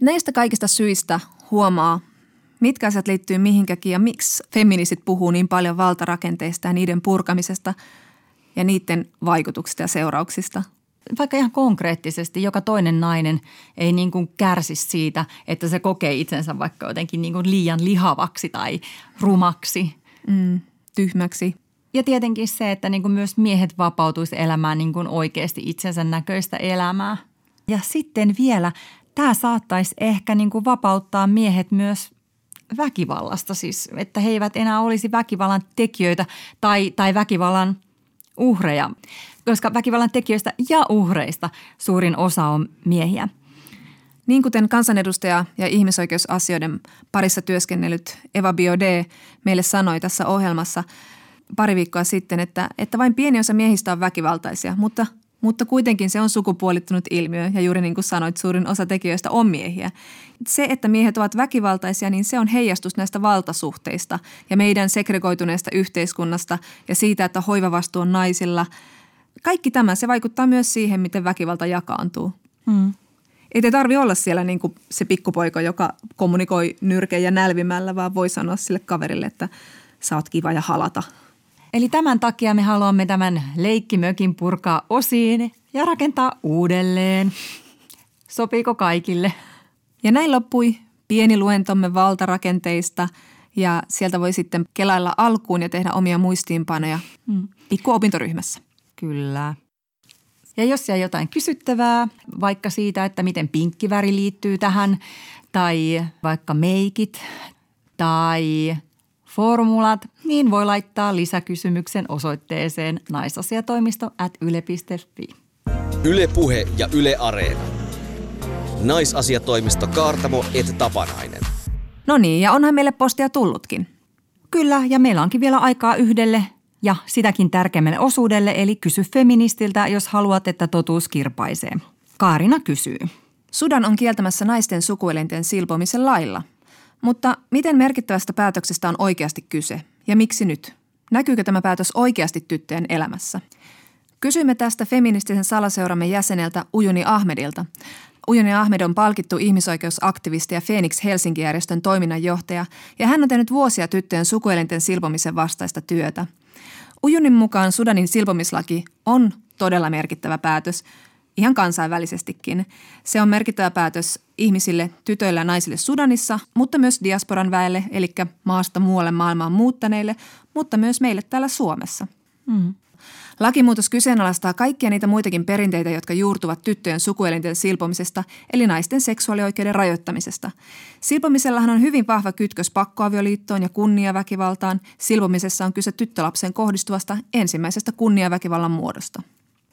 Speaker 3: Näistä kaikista syistä huomaa, mitkä asiat liittyy mihinkäkin ja miksi feministit puhuu niin paljon valtarakenteista ja niiden purkamisesta ja niiden vaikutuksista ja seurauksista.
Speaker 4: Vaikka ihan konkreettisesti joka toinen nainen ei niin kuin kärsi siitä, että se kokee itsensä vaikka jotenkin niin kuin liian lihavaksi tai rumaksi.
Speaker 3: Mm, tyhmäksi
Speaker 4: ja tietenkin se, että niin kuin myös miehet vapautuisi elämään niin kuin oikeasti itsensä näköistä elämää. Ja sitten vielä, tämä saattaisi ehkä niin kuin vapauttaa miehet myös väkivallasta, siis että he eivät enää olisi väkivallan tekijöitä tai, tai väkivallan uhreja, koska väkivallan tekijöistä ja uhreista suurin osa on miehiä.
Speaker 3: Niin kuten kansanedustaja ja ihmisoikeusasioiden parissa työskennellyt Eva Biode meille sanoi tässä ohjelmassa – pari viikkoa sitten, että, että vain pieni osa miehistä on väkivaltaisia, mutta, mutta kuitenkin se on sukupuolittunut ilmiö ja juuri niin kuin sanoit, suurin osa tekijöistä on miehiä. Se, että miehet ovat väkivaltaisia, niin se on heijastus näistä valtasuhteista ja meidän segregoituneesta yhteiskunnasta ja siitä, että hoivavastuu on naisilla. Kaikki tämä, se vaikuttaa myös siihen, miten väkivalta jakaantuu. Hmm. Ei te tarvi olla siellä niin kuin se pikkupoika, joka kommunikoi nyrkeä ja nälvimällä, vaan voi sanoa sille kaverille, että sä oot kiva ja halata –
Speaker 4: Eli tämän takia me haluamme tämän leikkimökin purkaa osiin ja rakentaa uudelleen. Sopiiko kaikille?
Speaker 3: Ja näin loppui pieni luentomme valtarakenteista ja sieltä voi sitten kelailla alkuun ja tehdä omia muistiinpanoja mm. pikku opintoryhmässä.
Speaker 4: Kyllä. Ja jos jäi jotain kysyttävää, vaikka siitä, että miten pinkkiväri liittyy tähän, tai vaikka meikit, tai formulat, niin voi laittaa lisäkysymyksen osoitteeseen naisasiatoimisto at yle.fi.
Speaker 2: Ylepuhe ja Yle Areena. Naisasiatoimisto Kaartamo et Tapanainen.
Speaker 3: No niin, ja onhan meille postia tullutkin.
Speaker 4: Kyllä, ja meillä onkin vielä aikaa yhdelle ja sitäkin tärkeämmälle osuudelle, eli kysy feministiltä, jos haluat, että totuus kirpaisee. Kaarina kysyy.
Speaker 3: Sudan on kieltämässä naisten sukuelinten silpomisen lailla. Mutta miten merkittävästä päätöksestä on oikeasti kyse? Ja miksi nyt? Näkyykö tämä päätös oikeasti tyttöjen elämässä? Kysyimme tästä feministisen salaseuramme jäseneltä Ujuni Ahmedilta. Ujuni Ahmed on palkittu ihmisoikeusaktivisti ja Phoenix Helsinki-järjestön toiminnanjohtaja ja hän on tehnyt vuosia tyttöjen sukuelinten silpomisen vastaista työtä. Ujunin mukaan Sudanin silpomislaki on todella merkittävä päätös, ihan kansainvälisestikin. Se on merkittävä päätös ihmisille, tytöille ja naisille Sudanissa, mutta myös diasporan väelle, eli maasta muualle maailmaan muuttaneille, mutta myös meille täällä Suomessa. Mm. Lakimuutos kyseenalaistaa kaikkia niitä muitakin perinteitä, jotka juurtuvat tyttöjen sukuelinten silpomisesta, eli naisten seksuaalioikeuden rajoittamisesta. Silpomisellahan on hyvin vahva kytkös pakkoavioliittoon ja kunniaväkivaltaan. Silpomisessa on kyse tyttölapsen kohdistuvasta ensimmäisestä kunniaväkivallan muodosta.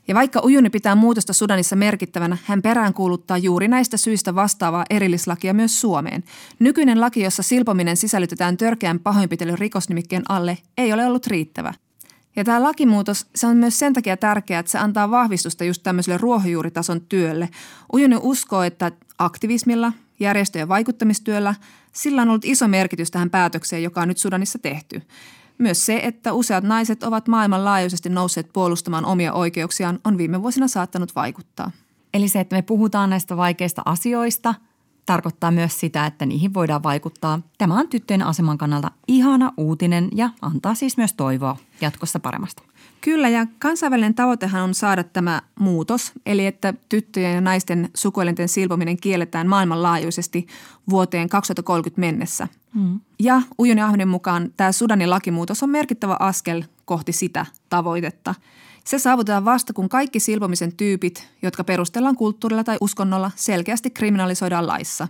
Speaker 3: Ja vaikka Ujuni pitää muutosta Sudanissa merkittävänä, hän peräänkuuluttaa juuri näistä syistä vastaavaa erillislakia myös Suomeen. Nykyinen laki, jossa silpominen sisällytetään törkeän pahoinpitelyn rikosnimikkeen alle, ei ole ollut riittävä. Ja tämä lakimuutos, se on myös sen takia tärkeää, että se antaa vahvistusta just tämmöiselle ruohonjuuritason työlle. Ujuni uskoo, että aktivismilla, järjestöjen vaikuttamistyöllä, sillä on ollut iso merkitys tähän päätökseen, joka on nyt Sudanissa tehty. Myös se, että useat naiset ovat maailmanlaajuisesti nousseet puolustamaan omia oikeuksiaan, on viime vuosina saattanut vaikuttaa.
Speaker 4: Eli se, että me puhutaan näistä vaikeista asioista, tarkoittaa myös sitä, että niihin voidaan vaikuttaa. Tämä on tyttöjen aseman kannalta ihana uutinen ja antaa siis myös toivoa jatkossa paremmasta.
Speaker 3: Kyllä, ja kansainvälinen tavoitehan on saada tämä muutos, eli että tyttöjen ja naisten sukuelinten silpominen kielletään maailmanlaajuisesti vuoteen 2030 mennessä. Mm. Ja Ujuni Ahmeden mukaan tämä Sudanin lakimuutos on merkittävä askel kohti sitä tavoitetta. Se saavutetaan vasta, kun kaikki silpomisen tyypit, jotka perustellaan kulttuurilla tai uskonnolla, selkeästi kriminalisoidaan laissa.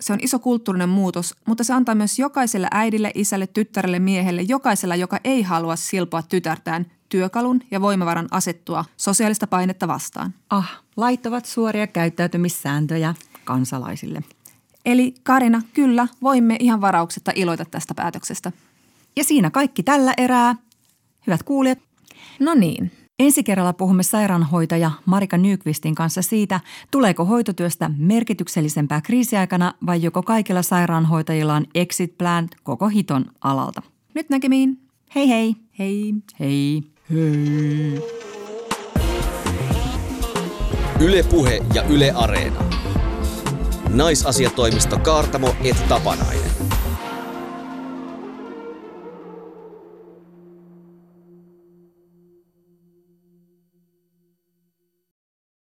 Speaker 3: Se on iso kulttuurinen muutos, mutta se antaa myös jokaiselle äidille, isälle, tyttärelle, miehelle, jokaisella, joka ei halua silpoa tytärtään, työkalun ja voimavaran asettua sosiaalista painetta vastaan.
Speaker 4: Ah, laittavat suoria käyttäytymissääntöjä kansalaisille.
Speaker 3: Eli Karina, kyllä, voimme ihan varauksetta iloita tästä päätöksestä.
Speaker 4: Ja siinä kaikki tällä erää. Hyvät kuulijat.
Speaker 3: No niin.
Speaker 4: Ensi kerralla puhumme sairaanhoitaja Marika Nykvistin kanssa siitä, tuleeko hoitotyöstä merkityksellisempää kriisiaikana vai joko kaikilla sairaanhoitajilla on exit plan koko hiton alalta.
Speaker 3: Nyt näkemiin.
Speaker 4: Hei hei.
Speaker 3: Hei.
Speaker 4: Hei. Hei.
Speaker 2: Yle Puhe ja Yle Areena. Naisasiatoimisto Kaartamo et Tapanainen.